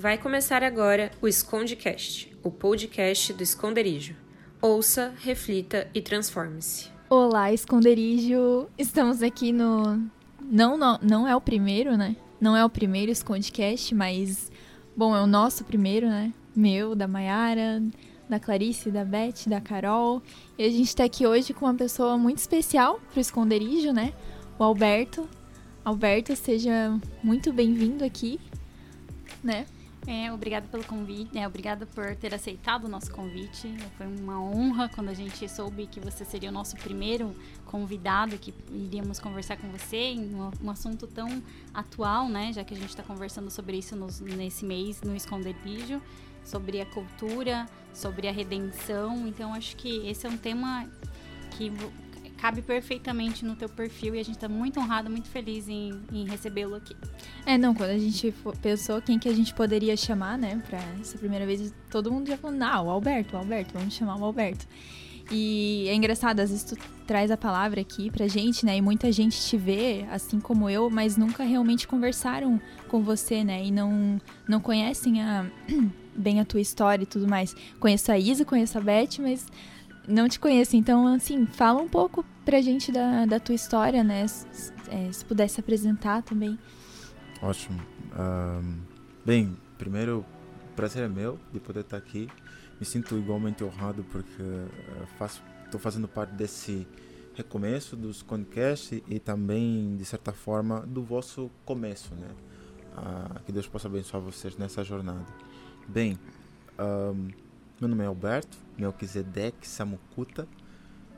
Vai começar agora o Escondecast, o podcast do esconderijo. Ouça, reflita e transforme-se. Olá, esconderijo! Estamos aqui no. Não, não, não é o primeiro, né? Não é o primeiro Escondecast, mas. Bom, é o nosso primeiro, né? Meu, da Mayara, da Clarice, da Beth, da Carol. E a gente tá aqui hoje com uma pessoa muito especial pro esconderijo, né? O Alberto. Alberto, seja muito bem-vindo aqui, né? É, obrigada pelo convite, é, obrigada por ter aceitado o nosso convite. Foi uma honra quando a gente soube que você seria o nosso primeiro convidado, que iríamos conversar com você em um, assunto tão atual, né? Já que a gente está conversando sobre isso nos, nesse mês no Esconderijo, sobre a cultura, sobre a redenção. Então, acho que esse é um tema que cabe perfeitamente no teu perfil e a gente está muito honrado, muito feliz em, em recebê-lo aqui. É, não, quando a gente pensou quem que a gente poderia chamar, né, para essa primeira vez, todo mundo já falou, não, o Alberto, o Alberto, vamos chamar o Alberto. E é engraçado, às vezes tu traz a palavra aqui pra gente, né? E muita gente te vê, assim como eu, mas nunca realmente conversaram com você, né? E não, não conhecem a, bem a tua história e tudo mais. Conheço a Isa, conheço a Beth, mas não te conheço. Então, assim, fala um pouco pra gente da, da tua história, né? Se, é, se pudesse apresentar também. Ótimo. Bem, primeiro, prazer é meu de poder estar aqui. Me sinto igualmente honrado porque estou fazendo parte desse recomeço dos podcasts e também, de certa forma, do vosso começo, né? Uh, que Deus possa abençoar vocês nessa jornada. Bem, um, meu nome é Alberto, Melquisedeque Samukuta.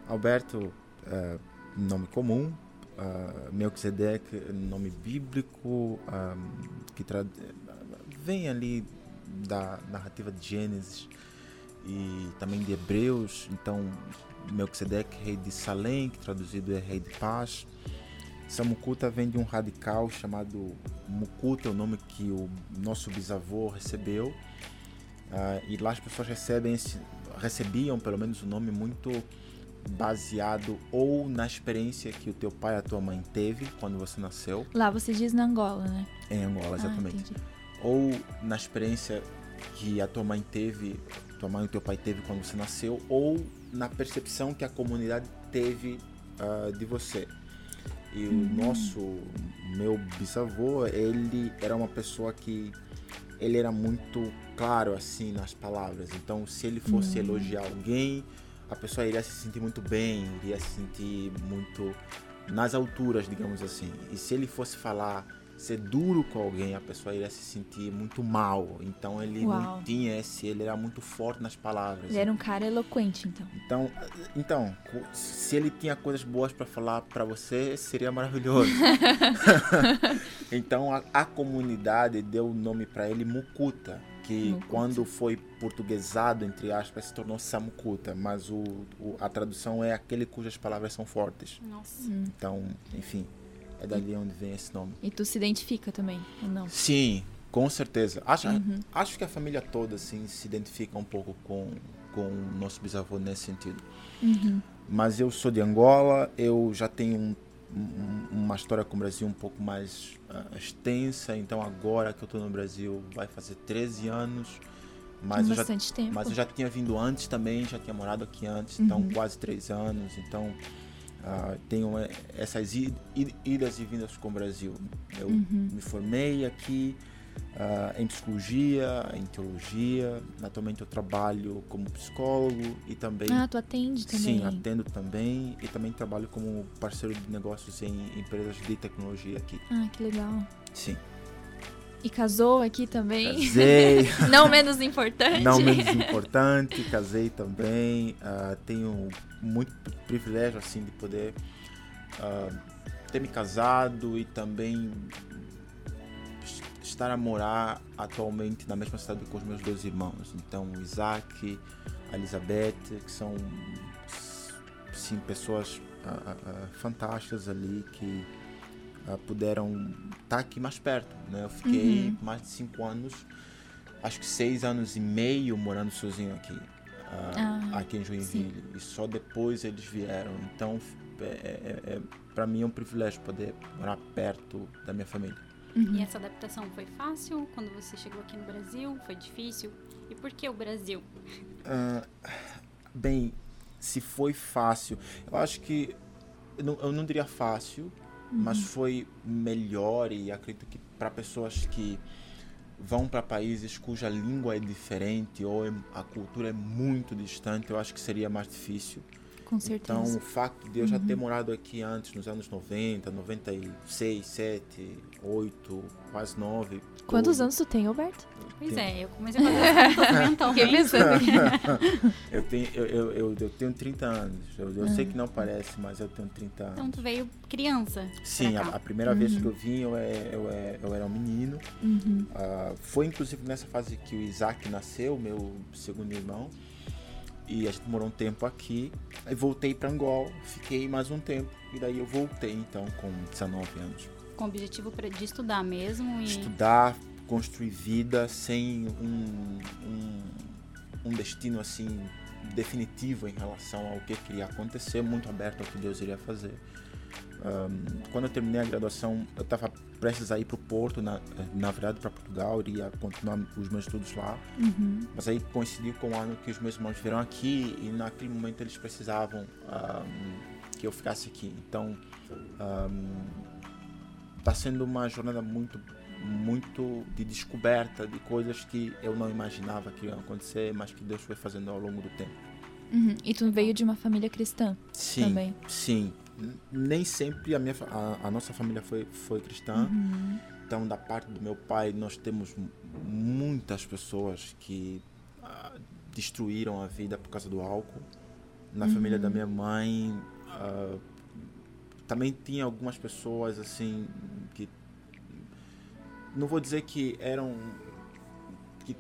Alberto, uh, nome comum. Uh, Melquisedeque, nome bíblico, um, que vem ali da narrativa de Gênesis e também de Hebreus. Então, Melquisedeque, rei de Salém, que traduzido é rei de paz. Samukuta vem de um radical chamado Mukuta, o nome que o nosso bisavô recebeu Uh, e lá as pessoas recebem esse, recebiam pelo menos o um nome muito baseado ou na experiência que o teu pai e a tua mãe teve quando você nasceu. Lá você diz na Angola, né? Em Angola, ah, exatamente. Ah, ou na experiência que a tua mãe teve, tua mãe e teu pai teve quando você nasceu, ou na percepção que a comunidade teve uh, de você. E o uhum. nosso, meu bisavô, ele era uma pessoa que ele era muito claro assim nas palavras. Então, se ele fosse uhum. elogiar alguém, a pessoa iria se sentir muito bem, iria se sentir muito nas alturas, digamos assim. E se ele fosse falar ser duro com alguém, a pessoa iria se sentir muito mal. Então ele Uau. não tinha esse, ele era muito forte nas palavras. Ele era um cara eloquente, então. Então, então se ele tinha coisas boas para falar para você, seria maravilhoso. então a, a, comunidade deu o nome para ele Mukuta, que quando foi portuguesado entre aspas se tornou Samukuta, mas o, o, a tradução é aquele cujas palavras são fortes. Nossa. Então, enfim. É dali onde vem esse nome. E tu se identifica também, ou não? Sim, com certeza. Acho, uhum. acho que a família toda assim, se identifica um pouco com, com o nosso bisavô nesse sentido. Uhum. Mas eu sou de Angola, eu já tenho um, um, uma história com o Brasil um pouco mais uh, extensa, então agora que eu estou no Brasil vai fazer 13 anos. Mas eu, já, tempo. mas eu já tinha vindo antes também, já tinha morado aqui antes, então uhum. então quase três anos. Então Uh, tenho eh, essas idas e vindas com o Brasil. Eu uhum. me formei aqui uh, em psicologia, em teologia. Atualmente eu trabalho como psicólogo e também. Ah, tu atende também? Sim, atendo também e também trabalho como parceiro de negócios em empresas de tecnologia aqui. Ah, que legal. Sim. E casou aqui também. Casei. Não menos importante. Não menos importante, casei também. Uh, tenho muito privilégio assim de poder uh, ter me casado e também estar a morar atualmente na mesma cidade com os meus dois irmãos. Então, o Isaac, a Elizabeth, que são sim pessoas uh, fantásticas ali que uh, puderam estar tá aqui mais perto. Né? Eu fiquei uhum. mais de cinco anos, acho que seis anos e meio morando sozinho aqui, uh, ah, aqui em Joinville. Sim. E só depois eles vieram. Então, é, é, é para mim é um privilégio poder morar perto da minha família. Uhum. E essa adaptação foi fácil quando você chegou aqui no Brasil? Foi difícil? E por que o Brasil? Uh, bem, se foi fácil, eu acho que eu não, eu não diria fácil, uhum. mas foi melhor e acredito que para pessoas que vão para países cuja língua é diferente ou é, a cultura é muito distante, eu acho que seria mais difícil. Com certeza. Então, o fato de eu já ter uhum. morado aqui antes, nos anos 90, 96, 7, 8, quase 9. Quantos todo. anos tu tem, Alberto? Pois é, eu comecei a fazer mentalmente. eu, tenho, eu, eu, eu, eu, tenho 30 anos. Eu, eu sei que não parece, mas eu tenho 30 anos. Então tu veio criança? Sim, a, a, primeira uhum. vez que eu vim eu, eu, eu era um menino. Uhum. Uh, foi inclusive nessa fase que o Isaac nasceu, meu segundo irmão. E a gente morou um tempo aqui. Aí voltei para Angola, fiquei mais um tempo. E daí eu voltei, então, com 19 anos. Com o objetivo de estudar mesmo? E... Estudar, construir vida sem um, um, um destino assim definitivo em relação ao que queria acontecer, muito aberto ao que Deus iria fazer. Um, quando eu terminei a graduação, eu estava prestes a ir para o Porto, na, na verdade para Portugal, iria continuar os meus estudos lá. Uhum. Mas aí coincidiu com o ano que os meus irmãos vieram aqui e naquele momento eles precisavam um, que eu ficasse aqui. Então, está um, sendo uma jornada muito muito de descoberta de coisas que eu não imaginava que iam acontecer, mas que Deus foi fazendo ao longo do tempo. Uhum. E tu veio de uma família cristã sim, também? Sim, nem sempre a, minha, a, a nossa família foi, foi cristã. Uhum. Então, da parte do meu pai, nós temos muitas pessoas que uh, destruíram a vida por causa do álcool. Na uhum. família da minha mãe, uh, também tinha algumas pessoas assim que não vou dizer que eram que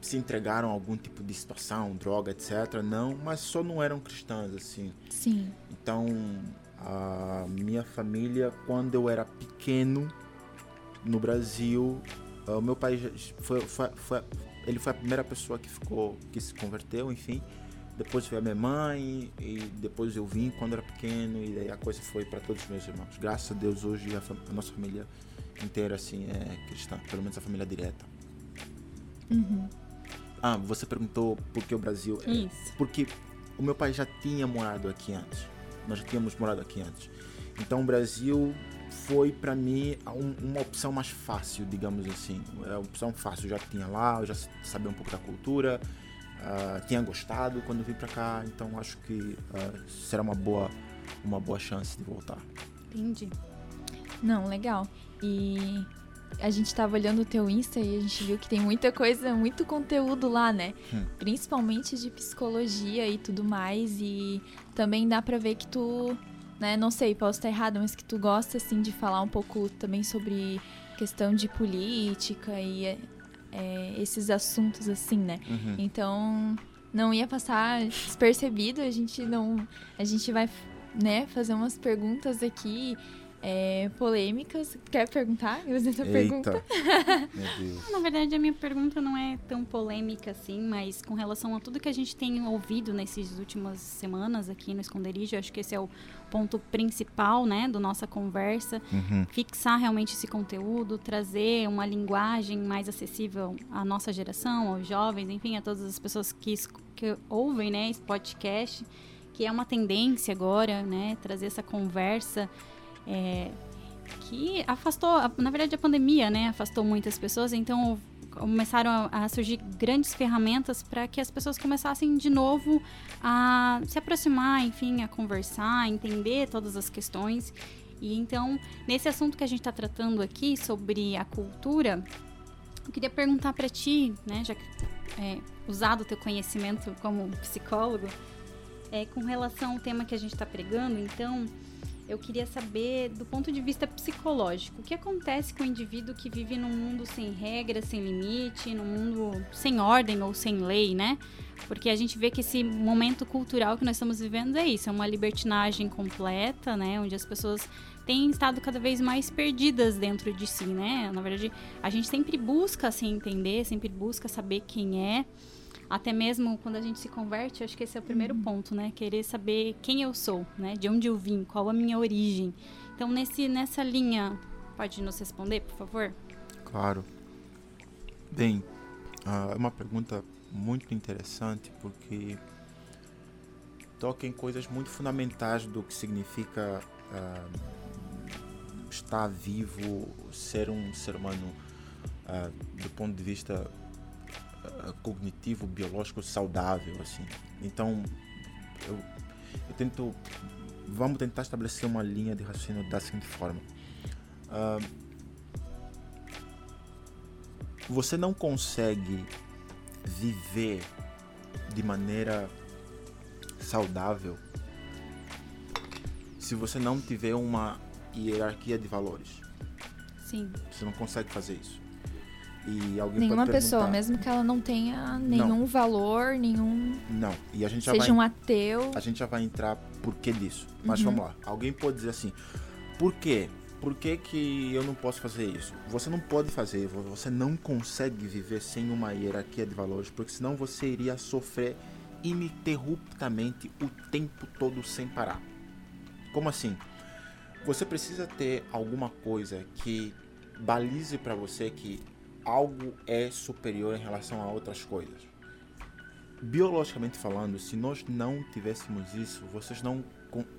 se entregaram a algum tipo de situação, droga, etc. Não, mas só não eram cristãs assim. Sim. Então a minha família, quando eu era pequeno no Brasil, o meu pai foi, foi, foi, ele foi a primeira pessoa que ficou, que se converteu, enfim. Depois veio a minha mãe e depois eu vim quando era pequeno e daí a coisa foi para todos os meus irmãos. Graças a Deus hoje a, a, nossa família inteira assim é cristã, pelo menos a família direta. Uhum. Ah, você perguntou por que o Brasil? Isso. Porque o meu pai já tinha morado aqui antes nós já tínhamos morado aqui antes. Então o Brasil foi para mim um, uma opção mais fácil, digamos assim. É uma opção fácil, eu já tinha lá, eu já sabia um pouco da cultura, uh, tinha gostado quando vim para cá, então acho que uh, será uma boa, uma boa chance de voltar. Entendi. Não, legal. E a gente estava olhando o teu Insta e a gente viu que tem muita coisa, muito conteúdo lá, né? Hum. Principalmente de psicologia e tudo mais. E também dá pra ver que tu, né? Não sei, posso estar errado, mas que tu gosta, assim, de falar um pouco também sobre questão de política e é, esses assuntos, assim, né? Uhum. Então, não ia passar despercebido. A gente não. A gente vai, né, fazer umas perguntas aqui é, polêmicas. Quer perguntar? Eu fiz essa pergunta. Meu Deus. Na verdade, a minha pergunta não é tão polêmica assim, mas com relação a tudo que a gente tem ouvido nessas últimas semanas aqui no Esconderijo, acho que esse é o ponto principal, né, do nossa conversa. Uhum. Fixar realmente esse conteúdo, trazer uma linguagem mais acessível à nossa geração, aos jovens, enfim, a todas as pessoas que, que ouvem, né, esse podcast, que é uma tendência agora, né, trazer essa conversa é, que afastou, na verdade a pandemia, né, afastou muitas pessoas, então começaram a, surgir grandes ferramentas para que as pessoas começassem de novo a se aproximar, enfim, a conversar, a entender todas as questões. E então, nesse assunto que a gente está tratando aqui sobre a cultura, eu queria perguntar para ti, né, já que é, usado o teu conhecimento como psicólogo, é, com relação ao tema que a gente está pregando, então, eu queria saber, do ponto de vista psicológico, o que acontece com o indivíduo que vive num mundo sem regras, sem limite, num mundo sem ordem ou sem lei, né? Porque a gente vê que esse momento cultural que nós estamos vivendo é isso, é uma libertinagem completa, né? Onde as pessoas têm estado cada vez mais perdidas dentro de si, né? Na verdade, a gente sempre busca se entender, sempre busca saber quem é até mesmo quando a gente se converte, acho que esse é o primeiro uhum. ponto, né? Querer saber quem eu sou, né? De onde eu vim, qual a minha origem. Então, nesse, nessa linha pode nos responder, por favor? Claro. Bem, ah, é uma pergunta muito interessante porque toca em coisas muito fundamentais do que significa uh, estar vivo, ser um ser humano uh, do ponto de vista uh, cognitivo, biológico, saudável, assim. Então, eu, eu, tento, vamos tentar estabelecer uma linha de raciocínio da seguinte forma. você não consegue viver de maneira saudável se você não tiver uma hierarquia de valores. Sim. Você não consegue fazer isso. E alguém Nenhuma pessoa, mesmo que ela não tenha nenhum não. valor, nenhum. Não. E a gente já seja vai, um ateu. A gente já vai entrar por que disso. Mas uhum. vamos lá. Alguém pode dizer assim: por quê? Por que, que eu não posso fazer isso? Você não pode fazer, você não consegue viver sem uma hierarquia de valores, porque senão você iria sofrer ininterruptamente o tempo todo sem parar. Como assim? Você precisa ter alguma coisa que balize para você que algo é superior em relação a outras coisas. Biologicamente falando, se nós não tivéssemos isso, vocês não,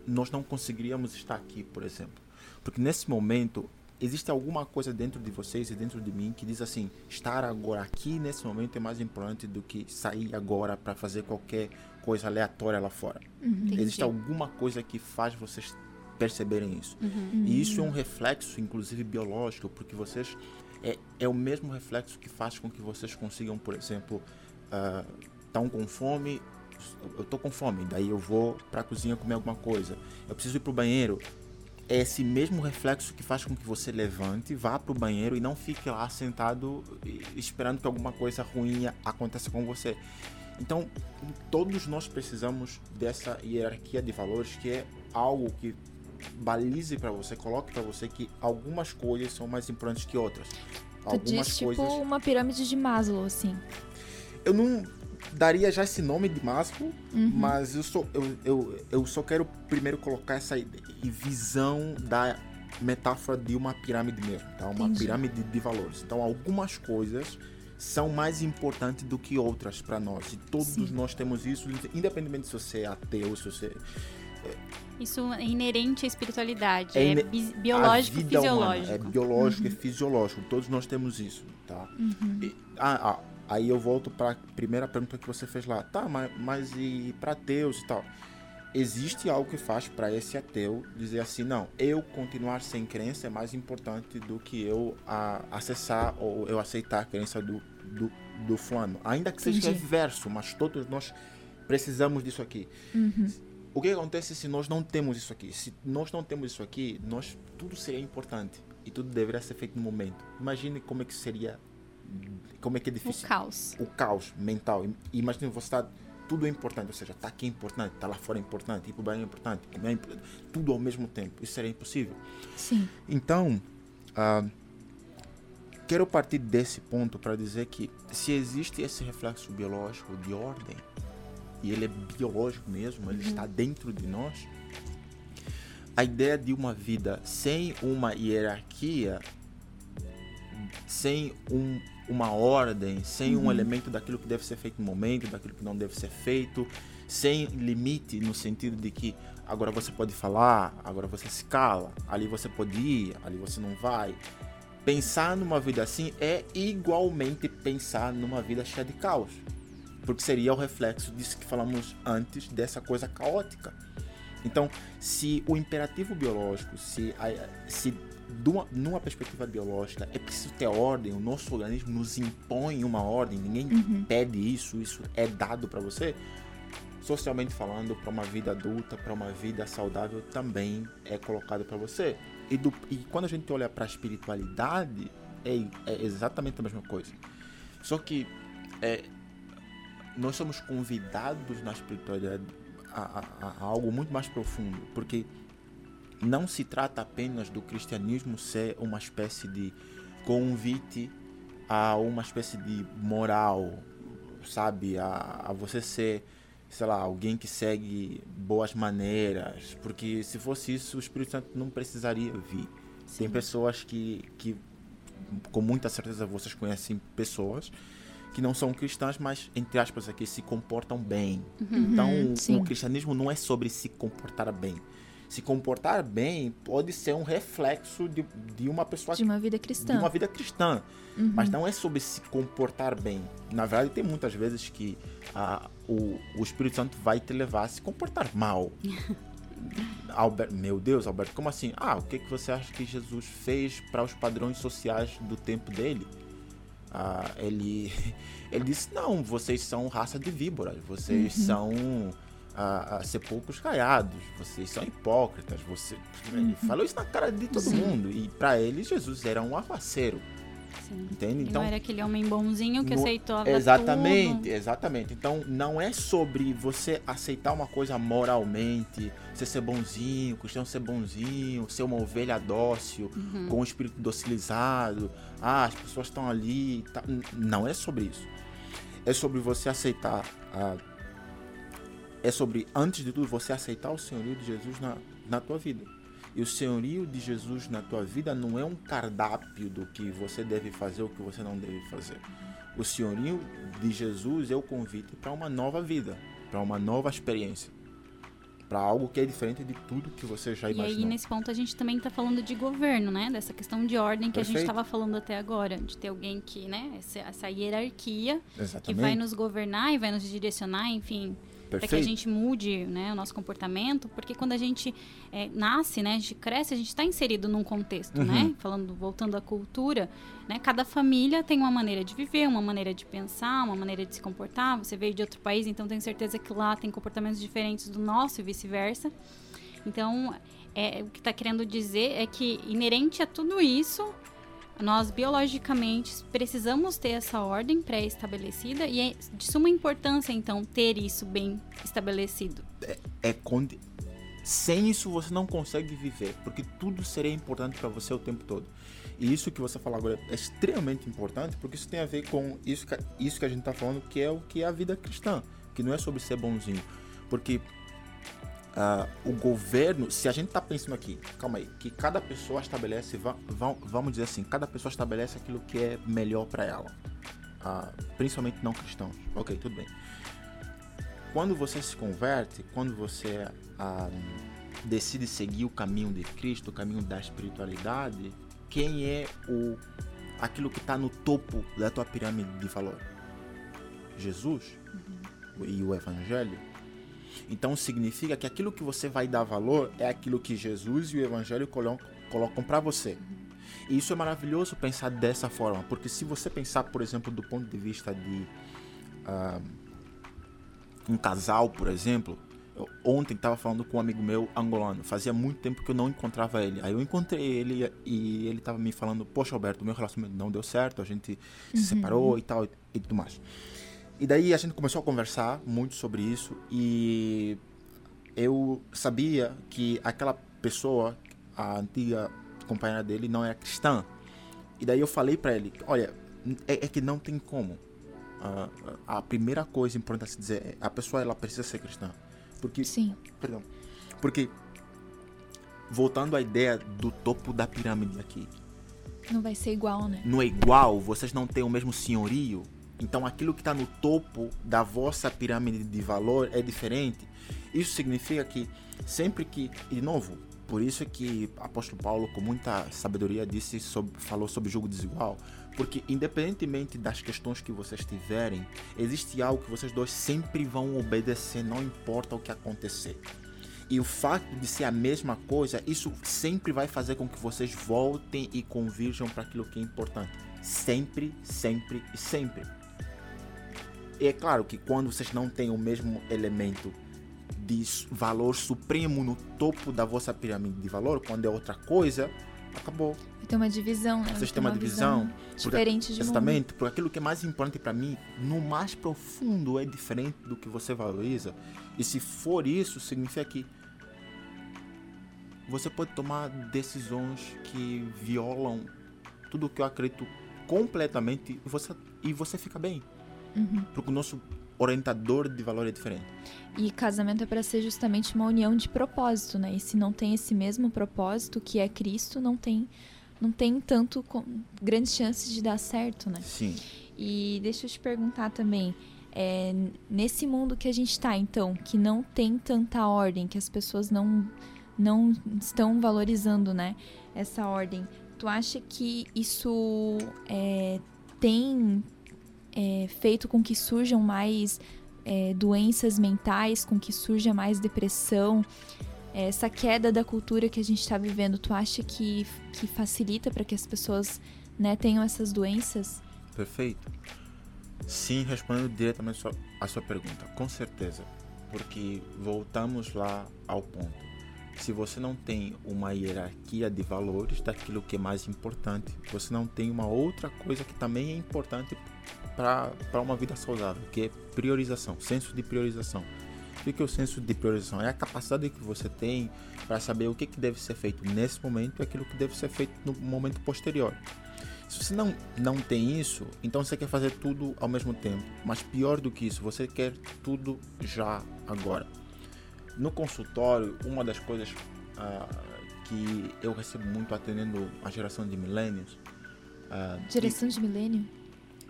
nós não conseguiríamos estar aqui, por exemplo. Porque nesse momento existe alguma coisa dentro de vocês e dentro de mim que diz assim: estar agora aqui nesse momento é mais importante do que sair agora para fazer qualquer coisa aleatória lá fora. Uhum, existe alguma coisa que faz vocês perceberem isso. Uhum. E isso é um reflexo, inclusive biológico, porque vocês é, é o mesmo reflexo que faz com que vocês consigam, por exemplo, estão uh, com fome, eu estou com fome, daí eu vou para a cozinha comer alguma coisa. Eu preciso ir para o banheiro, é esse mesmo reflexo que faz com que você levante, vá para o banheiro e não fique lá sentado esperando que alguma coisa ruim aconteça com você. Então, todos nós precisamos dessa hierarquia de valores que é algo que balize para você, coloque para você que algumas coisas são mais importantes que outras. Tu algumas diz, tipo coisas... uma pirâmide de Maslow, assim. Eu não daria já esse nome de Maslow, uhum. mas eu, só, eu, eu, eu só quero primeiro colocar essa visão da metáfora de uma pirâmide mesmo, tá? Uma Entendi. pirâmide de valores. Então, algumas coisas são mais importantes do que outras para nós. E todos Sim. nós temos isso, independente se você é ateu, se você é, isso é inerente à espiritualidade, é, é biológico e fisiológico. Humana, é biológico uhum. e fisiológico, todos nós temos isso, tá? Uhum. E, ah, ah, Aí eu volto para a primeira pergunta que você fez lá. Tá, mas, mas e para ateus e tal? Existe algo que faz para esse ateu dizer assim: não, eu continuar sem crença é mais importante do que eu acessar ou eu aceitar a crença do, do, do fulano. Ainda que seja reverso, mas todos nós precisamos disso aqui. Uhum. O que acontece se nós não temos isso aqui? Se nós não temos isso aqui, nós tudo seria importante e tudo deveria ser feito no momento. Imagine como é que seria como é que é difícil? O caos. O caos mental. Imagina você está tudo é importante, ou seja, está aqui é importante, está lá fora é importante, ir para o banho é importante, comer é importante, tudo ao mesmo tempo. Isso seria impossível. Sim. Então, uh, quero partir desse ponto para dizer que se existe esse reflexo biológico de ordem, e ele é biológico mesmo, ele uhum. está dentro de nós, a ideia de uma vida sem uma hierarquia, sem um uma ordem, sem uhum. um elemento daquilo que deve ser feito no momento, daquilo que não deve ser feito, sem limite no sentido de que agora você pode falar, agora você se cala, ali você pode ir, ali você não vai. Pensar numa vida assim é igualmente pensar numa vida cheia de caos, porque seria o reflexo disso que falamos antes, dessa coisa caótica. Então, se o imperativo biológico, se, se numa, numa perspectiva biológica, é preciso ter ordem. O nosso organismo nos impõe uma ordem, ninguém uhum. pede isso, isso é dado para você. Socialmente falando, para uma vida adulta, para uma vida saudável, também é colocado para você. E, do, e quando a gente olha para a espiritualidade, é, é, exatamente a mesma coisa. Só que é, nós somos convidados na espiritualidade a, a, a algo muito mais profundo, porque não se trata apenas do cristianismo ser uma espécie de convite a uma espécie de moral, sabe? A, a você ser, sei lá, alguém que segue boas maneiras. Porque se fosse isso, o Espírito Santo não precisaria vir. Sim. Tem pessoas que, que, com muita certeza, vocês conhecem pessoas que não são cristãs, mas, entre aspas, aqui, se comportam bem. Uhum, então, sim. o cristianismo não é sobre se comportar bem. Se comportar bem pode ser um reflexo de, de uma pessoa... De uma vida cristã. De uma vida cristã. Uhum. Mas não é sobre se comportar bem. Na verdade, tem muitas vezes que o, o Espírito Santo vai te levar a se comportar mal. Albert, meu Deus, Alberto, como assim? Ah, o que, que você acha que Jesus fez para os padrões sociais do tempo dele? Ah, ele, ele disse: Não, vocês são raça de víboras, vocês uhum. são ah, sepulcros caiados, vocês são hipócritas. Você... Uhum. Ele falou isso na cara de todo Sim. mundo. E para ele, Jesus era um arruaceiro. Sim. Entende? Então, não era aquele homem bonzinho que no, aceitou a Exatamente, tudo. exatamente. Então não é sobre você aceitar uma coisa moralmente, você ser bonzinho, cristão ser bonzinho, ser uma ovelha dócil, uhum. com o espírito docilizado. Ah, as pessoas estão ali. Tá. Não é sobre isso. É sobre você aceitar a. É sobre, antes de tudo, você aceitar o senhorio de Jesus na, na tua vida. E o senhorio de Jesus na tua vida não é um cardápio do que você deve fazer ou que você não deve fazer. O senhorio de Jesus é o convite para uma nova vida, para uma nova experiência, para algo que é diferente de tudo que você já imaginou. E aí nesse ponto a gente também está falando de governo, né? Dessa questão de ordem que Perfeito. a gente estava falando até agora, de ter alguém que, né? Essa, hierarquia Exatamente. que vai nos governar e vai nos direcionar, enfim para que a gente mude né, o nosso comportamento, porque quando a gente é, nasce, né, a gente cresce, a gente está inserido num contexto, né? uhum. né? Falando, voltando à cultura, né? Cada família tem uma maneira de viver, uma maneira de pensar, uma maneira de se comportar. Você veio de outro país, então tenho certeza que lá tem comportamentos diferentes do nosso e vice-versa. Então, é, o que está querendo dizer é que inerente a tudo isso nós biologicamente precisamos ter essa ordem pré-estabelecida e é de suma importância então ter isso bem estabelecido. É, é sem isso você não consegue viver, porque tudo seria importante para você o tempo todo. E isso que você falou agora é extremamente importante, porque isso tem a ver com isso que, isso que a gente está falando, que é o que é a vida cristã, que não é sobre ser bonzinho. Porque uh, o governo, se a gente está pensando aqui, calma aí, que cada pessoa estabelece, va, va, vamos dizer assim, cada pessoa estabelece aquilo que é melhor para ela, uh, principalmente não cristãos. Ok, tudo bem. Quando você se converte, quando você uh, decide seguir o caminho de Cristo, o caminho da espiritualidade, quem é o aquilo que está no topo da tua pirâmide de valor? Jesus uhum. e o Evangelho então significa que aquilo que você vai dar valor é aquilo que Jesus e o Evangelho colocam para você. E isso é maravilhoso pensar dessa forma, porque se você pensar, por exemplo, do ponto de vista de uh, um casal, por exemplo, eu, ontem estava falando com um amigo meu angolano, fazia muito tempo que eu não encontrava ele. Aí eu encontrei ele e ele estava me falando: Poxa, Alberto, o meu relacionamento não deu certo, a gente uhum. se separou e tal e tudo mais. E daí a gente começou a conversar muito sobre isso e eu sabia que aquela pessoa, a antiga companheira dele, não era cristã. E daí eu falei para ele, olha, é, é, que não tem como. Uh, a primeira coisa importante a se dizer é a pessoa ela precisa ser cristã. Porque, Sim. Perdão. Porque voltando à ideia do topo da pirâmide aqui. Não vai ser igual, né? Não é igual, vocês não têm o mesmo senhorio, então aquilo que está no topo da vossa pirâmide de valor é diferente. Isso significa que sempre que, de novo, por isso que apóstolo Paulo, com muita sabedoria, disse sobre, falou sobre jogo desigual. Porque, independentemente das questões que vocês tiverem, existe algo que vocês dois sempre vão obedecer, não importa o que acontecer. E o fato de ser a mesma coisa, isso sempre vai fazer com que vocês voltem e convirjam para aquilo que é importante. Sempre, sempre e sempre. E é claro que quando vocês não têm o mesmo elemento de valor supremo no topo da vossa pirâmide de valor, quando é outra coisa, acabou. Tem uma divisão, né? Vocês têm uma, uma divisão diferente de Exatamente, porque aquilo que é mais importante para mim, no mais profundo, é diferente do que você valoriza. E se for isso, significa que você pode tomar decisões que violam tudo o que eu acredito completamente e você, e você fica bem. Uhum. Porque o nosso orientador de valor é diferente. E casamento é para ser justamente uma união de propósito, né? E se não tem esse mesmo propósito, que é Cristo, não tem não tem tanto grandes chances de dar certo, né? Sim. E deixa eu te perguntar também, é, nesse mundo que a gente está, então, que não tem tanta ordem, que as pessoas não não estão valorizando, né, essa ordem. Tu acha que isso é, tem é, feito com que surjam mais é, doenças mentais, com que surja mais depressão? Essa queda da cultura que a gente está vivendo, tu acha que, que facilita para que as pessoas né, tenham essas doenças? Perfeito. Sim, respondendo diretamente a sua pergunta, com certeza. Porque voltamos lá ao ponto se você não tem uma hierarquia de valores daquilo que é mais importante, você não tem uma outra coisa que também é importante para uma vida saudável, que é priorização, senso de priorização. O que é o senso de priorização? É a capacidade que você tem para saber o que, que deve ser feito nesse momento e aquilo que deve ser feito no momento posterior. Se você não, não tem isso, então você quer fazer tudo ao mesmo tempo. Mas pior do que isso, você quer tudo já agora. No consultório, uma das coisas uh, que eu recebo muito atendendo a geração de milênios. Uh, geração de milênio?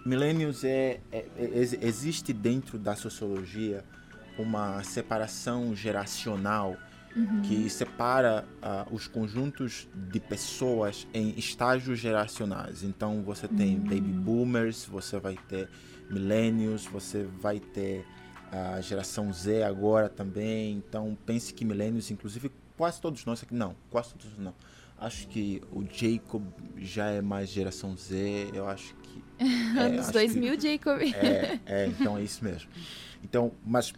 Milênios é, é, é, existe dentro da sociologia uma separação geracional uhum. que separa uh, os conjuntos de pessoas em estágios geracionais. Então você tem uhum. baby boomers, você vai ter millennials, você vai ter a geração Z agora também. Então pense que milênios, inclusive quase todos nós aqui, não, quase todos não. Acho que o Jacob já é mais geração Z, eu acho É, Anos 2000, que, Jacob. É, é, então é isso mesmo. Então, mas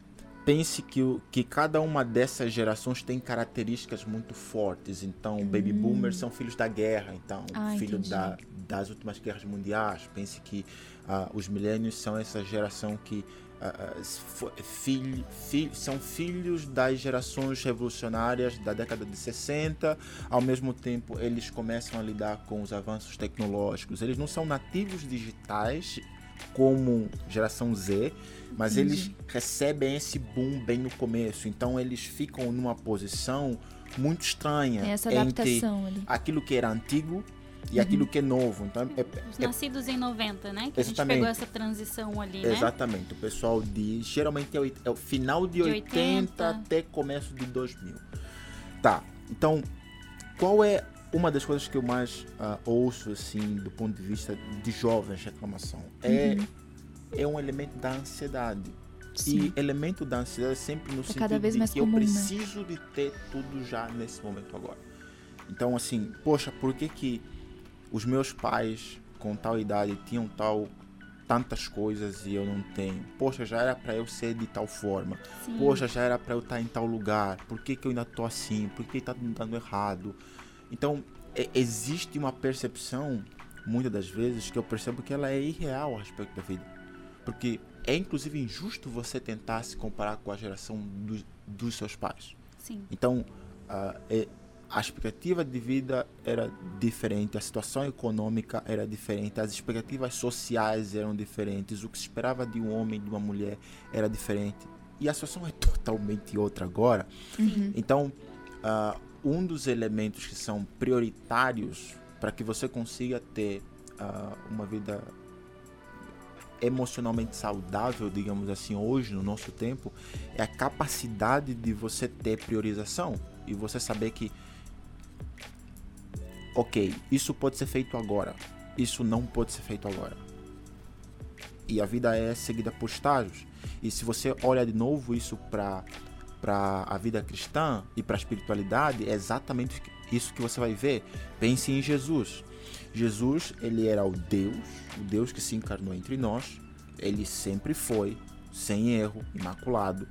pense que, que cada uma dessas gerações tem características muito fortes. Então, hum. baby boomers são filhos da guerra, então, ah, filho da, das últimas guerras mundiais. Pense que uh, os milênios são essa geração que uh, filho, filho, são filhos das gerações revolucionárias da década de 60, ao mesmo tempo eles começam a lidar com os avanços tecnológicos. Eles não são nativos digitais como geração Z, mas Entendi. eles recebem esse boom bem no começo, então eles ficam numa posição muito estranha entre ali. aquilo que era antigo e uhum. aquilo que é novo. Então, é, Os é, nascidos em 90, né? Que exatamente. a gente pegou essa transição ali, né? Exatamente. O pessoal de... Geralmente é o, é o final de, de 80, 80 até começo de 2000. Tá. Então, qual é uma das coisas que eu mais uh, ouço, assim, do ponto de vista de jovens reclamação? É, uhum. é um elemento da ansiedade. Sim. E elemento da ansiedade é sempre no é sentido cada vez de mais que comum, eu né? preciso né? de ter tudo já nesse momento agora. Então, assim, poxa, por que que os meus pais com tal idade tinham tal tantas coisas e eu não tenho. Poxa, já era para eu ser de tal forma. Sim. Poxa, já era para eu estar em tal lugar. Por que, que eu ainda tô assim? Por que está dando errado? Então, é, existe uma percepção, muitas das vezes, que eu percebo que ela é irreal a respeito da vida. Porque é inclusive injusto você tentar se comparar com a geração do, dos seus pais. Sim. Então, uh, é, a expectativa de vida era diferente, a situação econômica era diferente, as expectativas sociais eram diferentes, o que se esperava de um homem, de uma mulher era diferente. E a situação é totalmente outra agora. Uhum. Então, uh, um dos elementos que são prioritários para que você consiga ter uh, uma vida emocionalmente saudável, digamos assim, hoje no nosso tempo, é a capacidade de você ter priorização e você saber que ok, isso pode ser feito agora, isso não pode ser feito agora. E a vida é seguida por estágios. E se você olha de novo isso para para a vida cristã e para a espiritualidade, é exatamente isso que você vai ver. Pense em Jesus. Jesus, ele era o Deus, o Deus que se encarnou entre nós. Ele sempre foi sem erro, imaculado,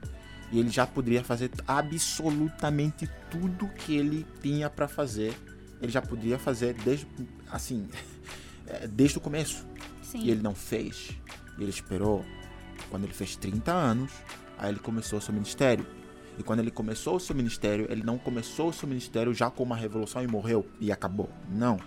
e ele já poderia fazer absolutamente tudo que ele tinha para fazer ele já podia fazer desde assim é, desde o começo. Sim. e ele não fez. Ele esperou. Quando ele fez 30 anos aí ele começou o seu ministério. E quando ele começou o seu ministério ele não começou o seu ministério já com uma revolução e morreu. E acabou. Não.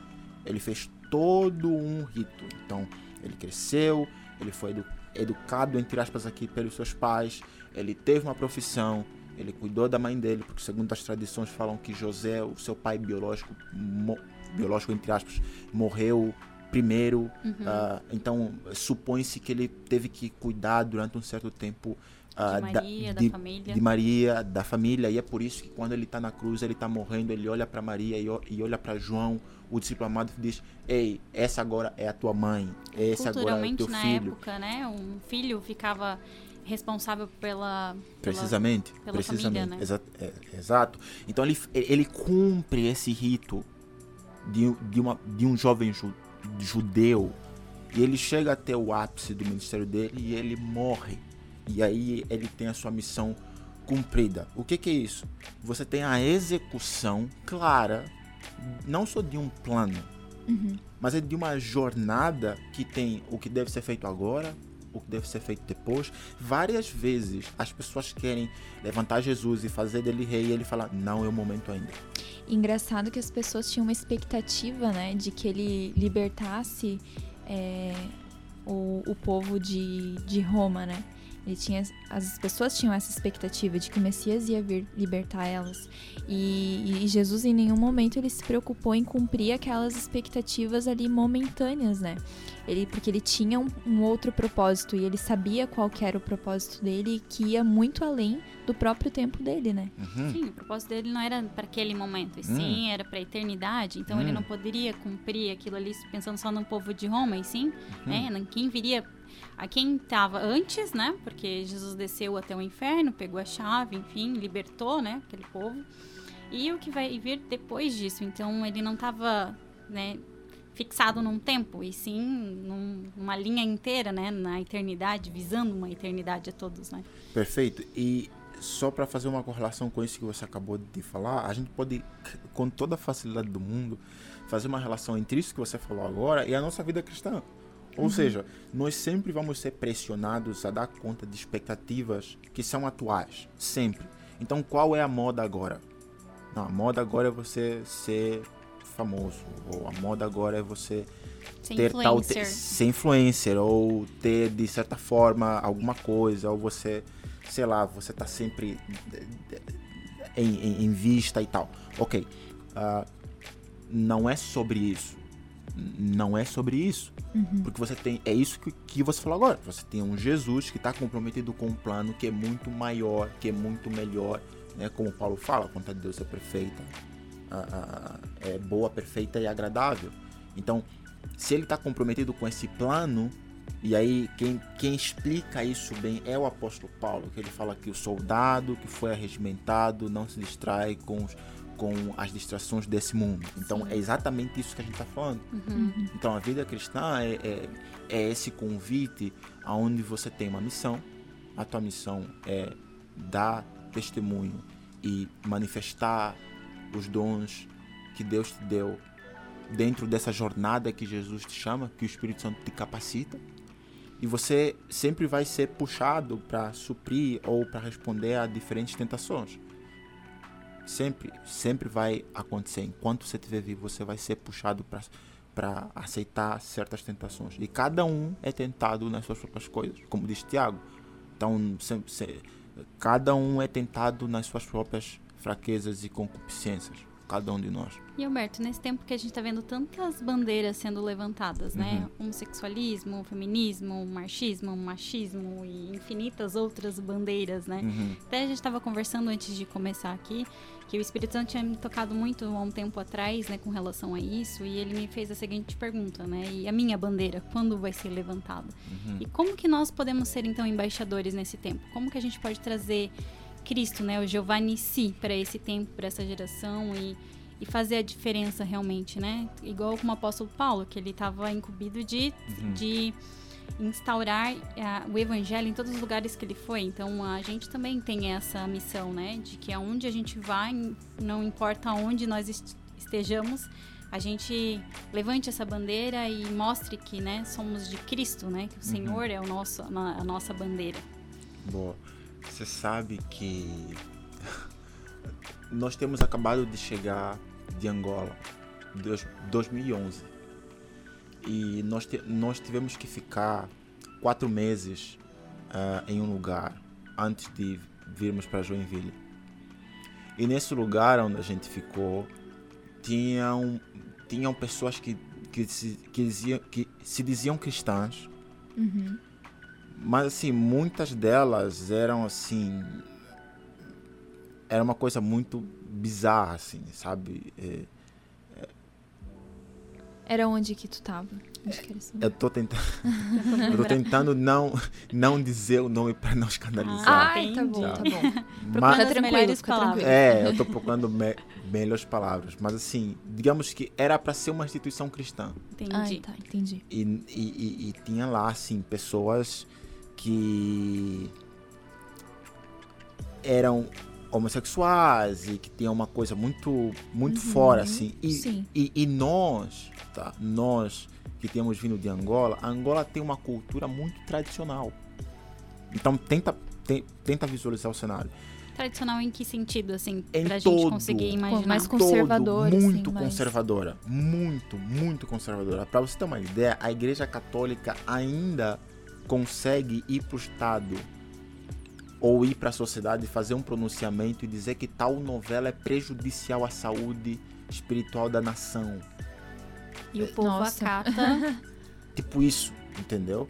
Ele fez todo um rito. Então ele cresceu ele foi educado, entre aspas, aqui pelos seus pais, ele teve uma profissão, ele cuidou da mãe dele, porque segundo as tradições falam que José, o seu pai biológico, biológico entre aspas, morreu primeiro. Uhum. Uh, então supõe-se que ele teve que cuidar durante um certo tempo uh, de Maria, da, de, da, família. De Maria, da família. E é por isso que quando ele está na cruz, ele está morrendo, ele olha para Maria e, e olha para João, o discípulo amado, e diz: Ei, essa agora é a tua mãe, esse agora é o teu na filho. época, né, um filho ficava responsável pela, precisamente pela precisamente família, né? Exa é, exato então ele ele cumpre esse rito de, de, uma, de um jovem ju, judeu e ele chega até o ápice do ministério dele e ele morre e aí ele tem a sua missão cumprida. O que, que é isso? Você tem a execução clara, não só de um plano, uhum. mas é de uma jornada que tem o que deve ser feito agora, o que deve ser feito depois. Várias vezes as pessoas querem levantar Jesus e fazer dele rei e ele fala: não é o momento ainda. Engraçado que as pessoas tinham uma expectativa, né, de que ele libertasse é, o, o povo de, de Roma, né? Ele tinha, as pessoas tinham essa expectativa de que o Messias ia vir libertar elas. E, e, Jesus em nenhum momento ele se preocupou em cumprir aquelas expectativas ali momentâneas, né? Ele, porque ele tinha um, um outro propósito e ele sabia qual era o propósito dele que ia muito além do próprio tempo dele, né? Uhum. Sim, o propósito dele não era para aquele momento, e sim uhum. era para a eternidade. Então uhum. ele não poderia cumprir aquilo ali pensando só no povo de Roma, e sim, uhum. né? Quem viria a quem estava antes, né? Porque Jesus desceu até o inferno, pegou a chave, enfim, libertou, né? Aquele povo. E o que vai vir depois disso. Então ele não estava, né? Fixado num tempo, e sim num, numa linha inteira, né? Na eternidade, visando uma eternidade a todos, né? Perfeito. E só para fazer uma correlação com isso que você acabou de falar, a gente pode, com toda a facilidade do mundo, fazer uma relação entre isso que você falou agora e a nossa vida cristã. Ou uhum. seja, nós sempre vamos ser pressionados a dar conta de expectativas que são atuais, sempre. Então, qual é a moda agora? Não, a moda agora é você ser famoso, ou a moda agora é você ser ter influencer. tal te, ser influencer ou ter de certa forma alguma coisa, ou você, sei lá, você tá sempre em, em, em vista e tal. Ok, uh, não é sobre isso não é sobre isso. Uhum. Porque você tem. É isso que, que você falou agora. Você tem um Jesus que está comprometido com um plano que é muito maior, que é muito melhor. Né? Como Paulo fala, a vontade de Deus é perfeita. é boa, perfeita e agradável. Então, se ele está comprometido com esse plano, e aí quem, quem explica isso bem é o apóstolo Paulo, que ele fala que o soldado que foi arregimentado não se distrai com os com as distrações desse mundo. Então é exatamente isso que a gente está falando. Uhum. Então a vida cristã é, é, é, esse convite aonde você tem uma missão. A tua missão é dar testemunho e manifestar os dons que Deus te deu dentro dessa jornada que Jesus te chama, que o Espírito Santo te capacita. E você sempre vai ser puxado para suprir ou para responder a diferentes tentações. Sempre, sempre vai acontecer. Enquanto você estiver vivo, você vai ser puxado para aceitar certas tentações. E cada um é tentado nas suas próprias coisas, como diz Tiago. Então, sempre, cada um é tentado nas suas próprias fraquezas e concupiscências cada um de nós. E Alberto, nesse tempo que a gente está vendo tantas bandeiras sendo levantadas, né? Uhum. Homossexualismo, feminismo, marxismo, machismo e infinitas outras bandeiras, né? Uhum. Até a gente estava conversando antes de começar aqui que o Espírito Santo tinha me tocado muito há um tempo atrás, né, com relação a isso, e ele me fez a seguinte pergunta, né? E a minha bandeira, quando vai ser levantada? Uhum. E como que nós podemos ser então embaixadores nesse tempo? Como que a gente pode trazer Cristo, né, o Giovanni Si para esse tempo, para essa geração e, e fazer a diferença realmente, né? Igual como o apóstolo Paulo, que ele estava incumbido de, uhum. de instaurar uh, o evangelho em todos os lugares que ele foi. Então a gente também tem essa missão, né, de que aonde a gente vai, não importa onde nós est estejamos, a gente levante essa bandeira e mostre que, né, somos de Cristo, né, que o uhum. Senhor é o nosso, a nossa bandeira. Boa. Você sabe que nós temos acabado de chegar de Angola, de 2011. E nós, nós tivemos que ficar quatro meses uh, em um lugar antes de virmos para Joinville. E nesse lugar onde a gente ficou, tinham, tinham pessoas que, que, se, que, diziam, que se diziam cristãs, Uhum. mas assim, muitas delas eram assim. Era uma coisa muito bizarra, assim, sabe? É, Era onde que tu tava? Onde que era esse lugar? eu tô tentando. eu tô tentando não, não dizer o nome para não escandalizar. Ah, Ai, tá bom, entendi. tá bom. Mas- Fica as tranquilo, melhores fica tranquilo. É, eu tô procurando me melhores palavras. Mas assim, digamos que era para ser uma instituição cristã. Entendi. Ai, tá, entendi. E, e, e- e tinha lá, assim, pessoas que eram homossexuais e que tinham uma coisa muito, muito fora, assim. E, sim. e, e nós, tá? Nós que temos vindo de Angola, a Angola tem uma cultura muito tradicional. Então tenta, te- tenta visualizar o cenário. Tradicional em que sentido, assim? Em pra gente todo. conseguir imaginar. mais Todo Conservadora, assim, muito mais- conservadora, muito, muito conservadora. Para você ter uma ideia, a Igreja Católica ainda consegue ir para o Estado ou ir para a sociedade e fazer um pronunciamento e dizer que tal novela é prejudicial à saúde espiritual da nação. E o povo Nossa. acata. Tipo isso, entendeu?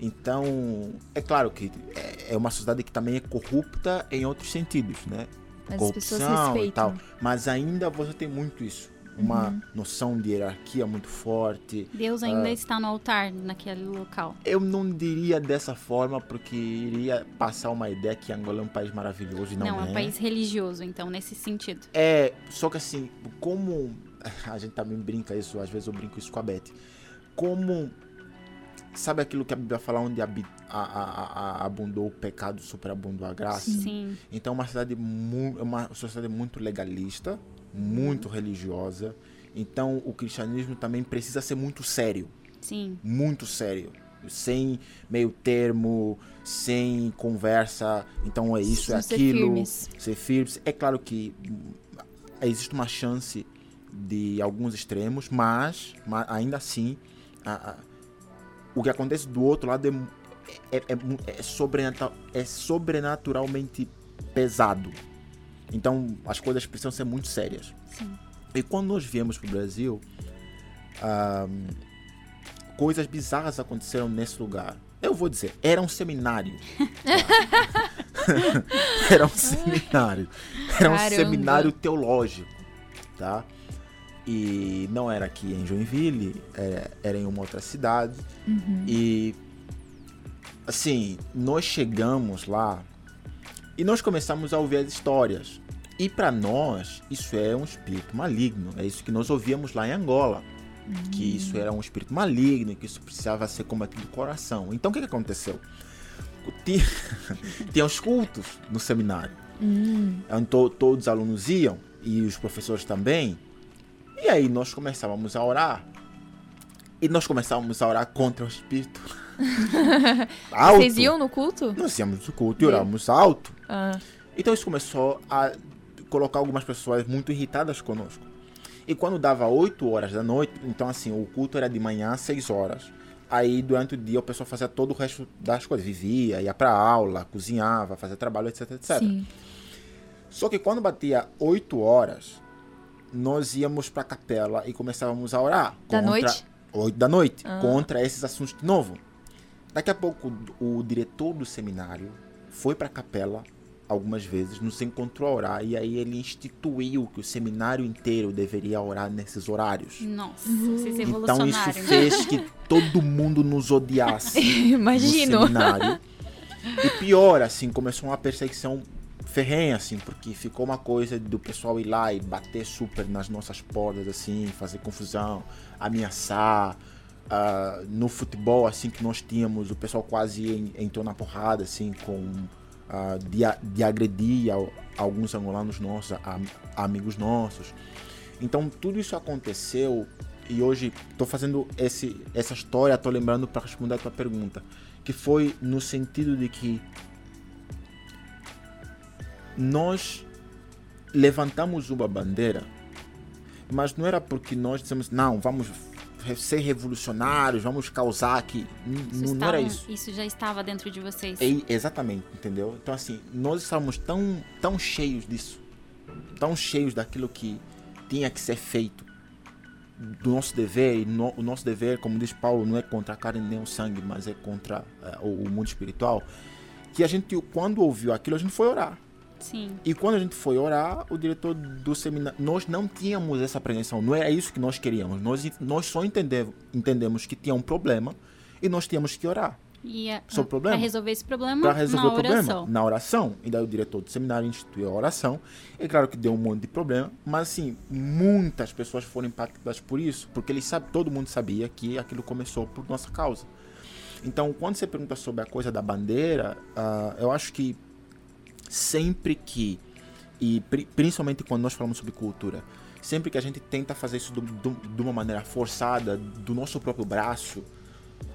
Então, é claro que é- é uma sociedade que também é corrupta em outros sentidos, né? Mas corrupção e tal. Mas ainda você tem muito isso. Uma Uhum. noção de hierarquia muito forte. Deus ainda está no altar naquele local. Eu não diria dessa forma porque iria passar uma ideia que Angola é um país maravilhoso e não, Não, é é. um país religioso, então, nesse sentido. É, só que assim, como a gente também brinca isso, às vezes eu brinco isso com a Beth. Como sabe aquilo que a Bíblia fala onde a- a- a- abundou o pecado, superabundou a graça? Sim. Então, é uma cidade é uma sociedade muito legalista, muito religiosa. Então, o cristianismo também precisa ser muito sério, Sim. muito sério, sem meio termo, sem conversa. Então, é isso, é Ser aquilo. firmes. Ser firmes. É claro que existe uma chance de alguns extremos, mas, mas ainda assim, a- a- o que acontece do outro lado é, é, é é sobrenata- é sobrenaturalmente pesado. Então as coisas precisam ser muito sérias. Sim. E quando nós viemos para o Brasil, ahm, coisas bizarras aconteceram nesse lugar. Eu vou dizer, era um seminário. era um seminário. Era um Caramba. seminário teológico, tá? E não era aqui em Joinville, era, era em uma outra cidade. Uhum. E assim, nós chegamos lá e nós começamos a ouvir as histórias. E para nós, isso é um espírito maligno. É isso que nós ouvíamos lá em Angola. Que isso era um espírito maligno, que isso precisava ser combatido do coração. Então o que, que aconteceu? Tinha, tinha os cultos no seminário. Hum, to- todos os alunos iam e os professores também. E aí nós começávamos a orar. E nós começávamos a orar contra o espírito. alto. Vocês iam no culto? Nós íamos no culto e orávamos alto. Ah, Então isso começou a colocar algumas pessoas muito irritadas conosco. E quando dava 8 horas da noite, então assim, o culto era de manhã às 6 horas. Aí durante o dia o pessoal fazia todo o resto das coisas, vivia, ia pra aula, cozinhava, fazia trabalho, etc, etc. sim. Só que quando batia 8 horas, nós íamos pra capela e começávamos a orar. Da noite? 8 da noite, Ah. contra esses assuntos de novo. Daqui a pouco, o diretor do seminário foi pra capela algumas vezes, nos encontrou a orar e aí ele instituiu que o seminário inteiro deveria orar nesses horários. Nossa, Uhum. vocês Então isso fez que todo mundo nos odiasse Imagino. no seminário. E pior, assim, começou uma perseguição ferrenha, assim, porque ficou uma coisa do pessoal ir lá e bater super nas nossas portas, assim, fazer confusão, ameaçar. Ah, no futebol, assim, que nós tínhamos, o pessoal quase en- entrou na porrada, assim, com... ah, de, a- de agredir al- alguns angolanos nossos, a- amigos nossos. Então, tudo isso aconteceu e hoje estou fazendo esse, essa história, estou lembrando para responder a tua pergunta, que foi no sentido de que nós levantamos uma bandeira, mas não era porque nós dissemos, não, vamos ser revolucionários, vamos causar aqui. N não era isso. Isso já estava dentro de vocês. Exatamente, entendeu? Então, assim, nós estávamos tão, tão cheios disso, tão cheios daquilo que tinha que ser feito, do nosso dever, e no, o nosso dever, como diz Paulo, não é contra a carne nem o sangue, mas é contra uh, o, o mundo espiritual, que a gente, quando ouviu aquilo, a gente foi orar. Sim. E quando a gente foi orar, o diretor do seminário, nós não tínhamos essa apreensão, não era isso que nós queríamos. Nós, nós só entendemos, entendemos que tinha um problema e nós tínhamos que orar. E a, sobre o problema. Para resolver esse problema, para resolver na o problema, oração. na oração. E daí o diretor do seminário instituiu a oração. É claro que deu um monte de problema, mas assim, muitas pessoas foram impactadas por isso, porque ele sabe, todo mundo sabia que aquilo começou por nossa causa. Então, quando você pergunta sobre a coisa da bandeira, uh, eu acho que sempre que, e principalmente quando nós falamos sobre cultura, sempre que a gente tenta fazer isso do, do, de uma maneira forçada, do nosso próprio braço,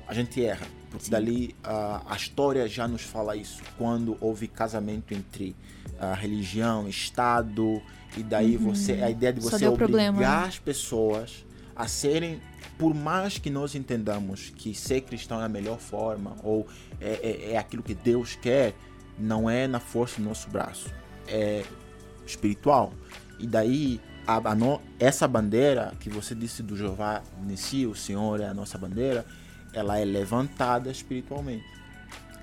a gente erra. Porque Sim. dali uh, a história já nos fala isso. Quando houve casamento entre a religião, Estado, e daí uhum. você. A ideia de você obrigar problema, né? as pessoas a serem. Por mais que nós entendamos que ser cristão é a melhor forma, ou é, é, é aquilo que Deus quer, não é na força do nosso braço, é espiritual. E daí a, a no, essa bandeira que você disse do Jeová Nissi, o Senhor é a nossa bandeira, ela é levantada espiritualmente.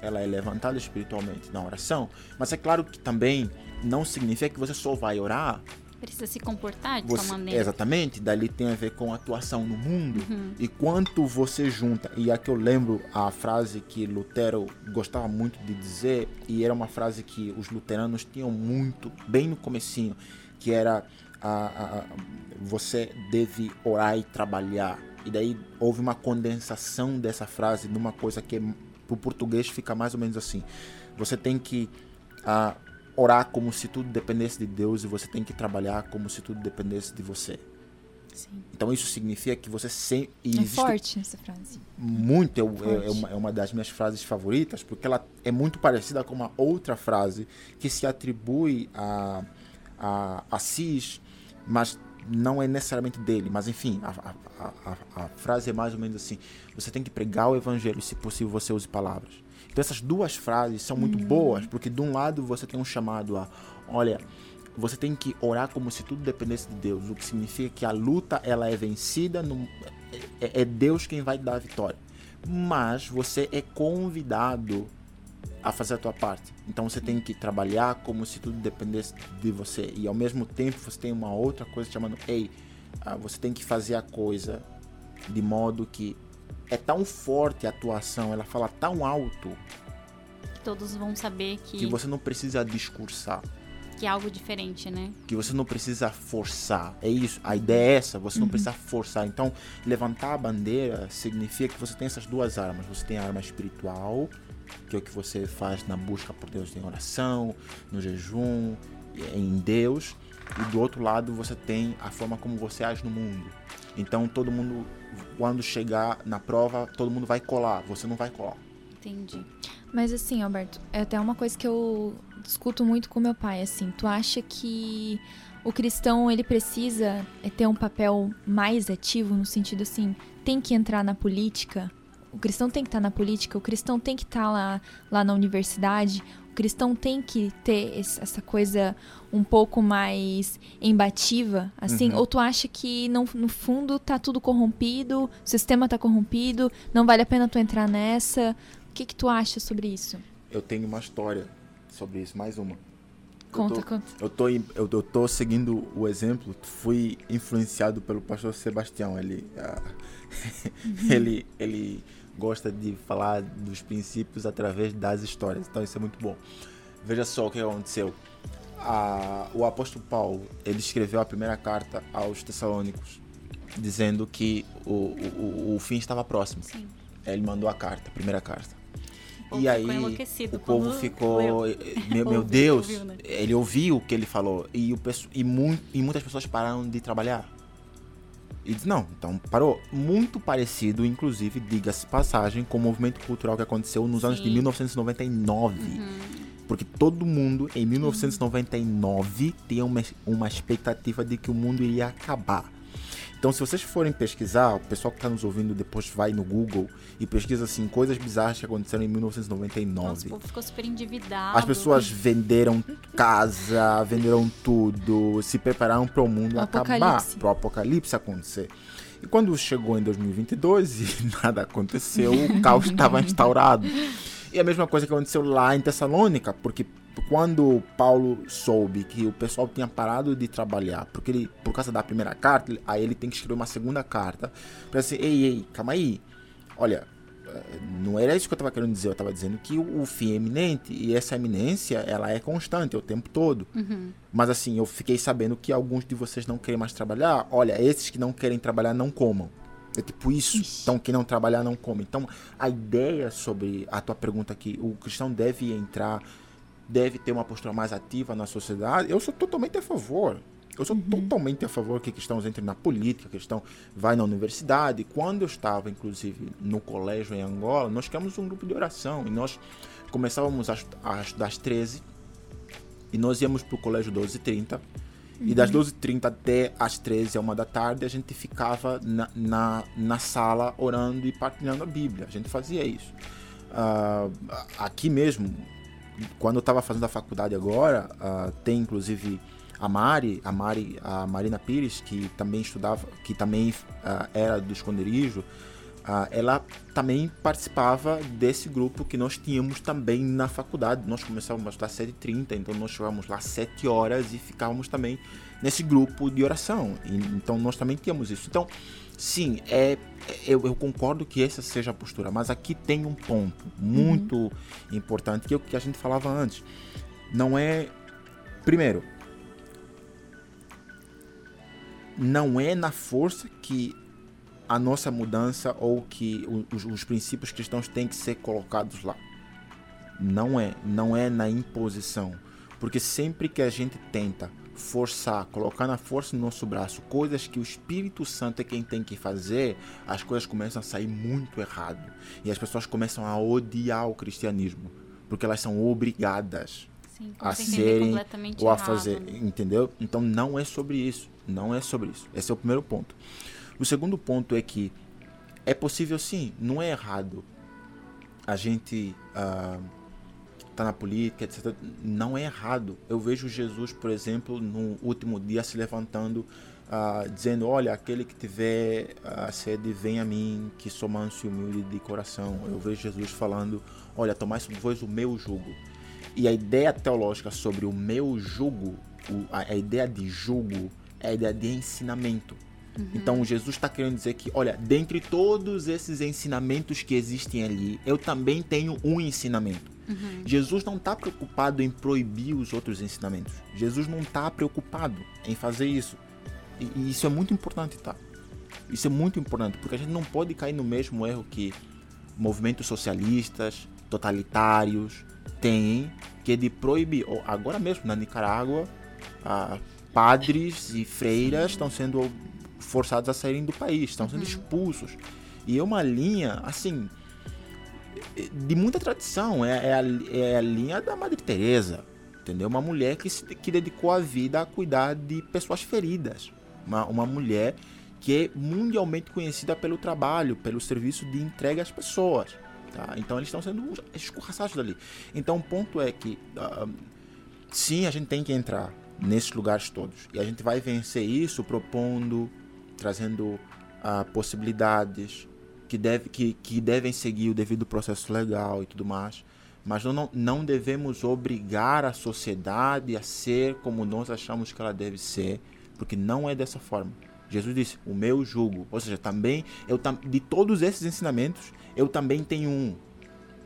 Ela é levantada espiritualmente na oração. Mas é claro que também não significa que você só vai orar Precisa se comportar de você, sua maneira. Exatamente, dali tem a ver com a atuação no mundo. Uhum. E quanto você junta, e aqui eu lembro a frase que Lutero gostava muito de dizer, e era uma frase que os luteranos tinham muito, bem no comecinho, que era a, a, você deve orar e trabalhar. E daí houve uma condensação dessa frase numa coisa que para o português fica mais ou menos assim. Você tem que a, orar como se tudo dependesse de Deus e você tem que trabalhar como se tudo dependesse de você. Sim. Então isso significa que você sempre. É forte essa frase. Muito, é, é, é, uma, é, uma, das minhas frases favoritas, porque ela é muito parecida com uma outra frase que se atribui a, a, a Cis, mas não é necessariamente dele. Mas enfim, a, a, a frase é mais ou menos assim: você tem que pregar o evangelho, e se possível você use palavras. Então essas duas frases são muito hum. boas, porque de um lado você tem um chamado a, olha, você tem que orar como se tudo dependesse de Deus, o que significa que a luta ela é vencida, no, é, é Deus quem vai dar a vitória. Mas você é convidado a fazer a tua parte. Então você tem que trabalhar como se tudo dependesse de você. E ao mesmo tempo você tem uma outra coisa chamando, ei, ah, você tem que fazer a coisa de modo que é tão forte a atuação, ela fala tão alto. Que todos vão saber que. Que você não precisa discursar. Que é algo diferente, né? Que você não precisa forçar. É isso. A ideia é essa, você não uhum. precisa forçar. Então, levantar a bandeira significa que você tem essas duas armas. Você tem a arma espiritual, que é o que você faz na busca por Deus em oração, no jejum, em Deus. E do outro lado, você tem a forma como você age no mundo. Então, todo mundo quando chegar na prova, todo mundo vai colar, você não vai colar. Entendi. Mas assim, Alberto, é até uma coisa que eu discuto muito com meu pai, assim, tu acha que o cristão ele precisa é, ter um papel mais ativo no sentido assim, tem que entrar na política? O cristão tem que estar na política, o cristão tem que estar lá, lá na universidade, cristão tem que ter essa coisa um pouco mais embativa, assim? Uhum. Ou tu acha que no, no fundo tá tudo corrompido, o sistema tá corrompido, não vale a pena tu entrar nessa? O que que tu acha sobre isso? Eu tenho uma história sobre isso, mais uma. Conta, eu tô, conta. Eu tô, eu, eu tô seguindo o exemplo, fui influenciado pelo pastor Sebastião. Ele, uh, uhum. ele, ele gosta de falar dos princípios através das histórias. Então isso é muito bom. Veja só o que aconteceu. A, o apóstolo Paulo ele escreveu a primeira carta aos Tessalônicos dizendo que o, o, o fim estava próximo. Sim. Ele mandou a carta, a primeira carta. e aí o povo ficou, meu, meu Deus, ouviu, né? ele ouviu o que ele falou e, o, e, muito, e muitas pessoas pararam de trabalhar. E diz, não, então parou. Muito parecido, inclusive, diga-se passagem, com o movimento cultural que aconteceu nos Sim. anos de 1999. Uhum. Porque todo mundo, em 1999, tinha uma, uma expectativa de que o mundo iria acabar. Então, se vocês forem pesquisar, o pessoal que está nos ouvindo depois vai no Google e pesquisa assim coisas bizarras que aconteceram em 1999. Nossa, o povo ficou super endividado. As pessoas venderam casa, venderam tudo, se prepararam para o mundo o acabar, para o apocalipse acontecer. E quando chegou em 2022 e nada aconteceu, o caos estava instaurado. E a mesma coisa que aconteceu lá em Tessalônica, porque quando Paulo soube que o pessoal tinha parado de trabalhar, porque ele, por causa da primeira carta, aí ele tem que escrever uma segunda carta, para assim, ei, ei, calma aí, olha, eh, não era isso que eu estava querendo dizer, eu estava dizendo que o, o, fim é iminente e essa iminência ela é constante o tempo todo. Uhum. Mas assim, eu fiquei sabendo que alguns de vocês não querem mais trabalhar. Olha, esses que não querem trabalhar não comam. É tipo isso. Ixi. Então, quem não trabalhar não come. Então, a ideia sobre a tua pergunta aqui, o cristão deve entrar, deve ter uma postura mais ativa na sociedade, eu sou totalmente a favor. Eu sou uhum. totalmente a favor que cristãos entrem na política, que cristão vai na universidade. Quando eu estava, inclusive, no colégio em Angola, nós criamos um grupo de oração e nós começávamos a, a estudar às 13 e nós íamos para o colégio 12h30 e das 12h30 até as 13 a 1 da tarde, a gente ficava na, na, na, sala orando e partilhando a Bíblia. A gente fazia isso. Uh, aqui mesmo, quando eu estava fazendo a faculdade agora, uh, tem inclusive a Mari, a Mari, a Marina Pires, que também estudava, que também uh, era do esconderijo, ah, ela também participava desse grupo que nós tínhamos também na faculdade. Nós começávamos a estudar às 7h30, então nós chegávamos lá às 7 horas e ficávamos também nesse grupo de oração. E, então nós também tínhamos isso. Então, sim, é, eu, eu, concordo que essa seja a postura, mas aqui tem um ponto muito uhum. importante que é o que a gente falava antes. Não é. Primeiro, não é na força que a nossa mudança ou que os, os princípios cristãos têm que ser colocados lá. Não é, não é na imposição, porque sempre que a gente tenta forçar, colocar na força no nosso braço coisas que o Espírito Santo é quem tem que fazer, as coisas começam a sair muito errado e as pessoas começam a odiar o cristianismo, porque elas são obrigadas Sim, a serem ou a fazer, errado, né? entendeu? Então não é sobre isso, não é sobre isso. Esse é o primeiro ponto. O segundo ponto é que é possível sim, não é errado a gente uh, tá na política, etc. Não é errado. Eu vejo Jesus, por exemplo, no último dia se levantando, uh, dizendo: Olha, aquele que tiver a sede, vem a mim, que sou manso e humilde de coração. Eu vejo Jesus falando: Olha, tomai sobre vós o meu jugo. E a ideia teológica sobre o meu jugo, a ideia de jugo, é a ideia de ensinamento. Uhum. Então Jesus está querendo dizer que, olha, dentre todos esses ensinamentos que existem ali, eu também tenho um ensinamento. Uhum. Jesus não está preocupado em proibir os outros ensinamentos. Jesus não está preocupado em fazer isso. E, e isso é muito importante, tá? Isso é muito importante, porque a gente não pode cair no mesmo erro que movimentos socialistas, totalitários têm, que é de proibir. Agora mesmo na Nicarágua, ah, padres e freiras estão sendo forçados a saírem do país, estão sendo uhum. expulsos. E é uma linha, assim, de muita tradição. É, é, a, é a linha da Madre Teresa, entendeu? Uma mulher que, se, que dedicou a vida a cuidar de pessoas feridas. Uma, uma mulher que é mundialmente conhecida pelo trabalho, pelo serviço de entrega às pessoas. Tá? Então eles estão sendo escorraçados dali. Então o ponto é que uh, sim, a gente tem que entrar nesses lugares todos. E a gente vai vencer isso propondo trazendo ah, possibilidades que, deve, que, que devem seguir o devido processo legal e tudo mais. Mas não, não devemos obrigar a sociedade a ser como nós achamos que ela deve ser, porque não é dessa forma. Jesus disse: "O meu jugo", ou seja, também eu de todos esses ensinamentos, eu também tenho um.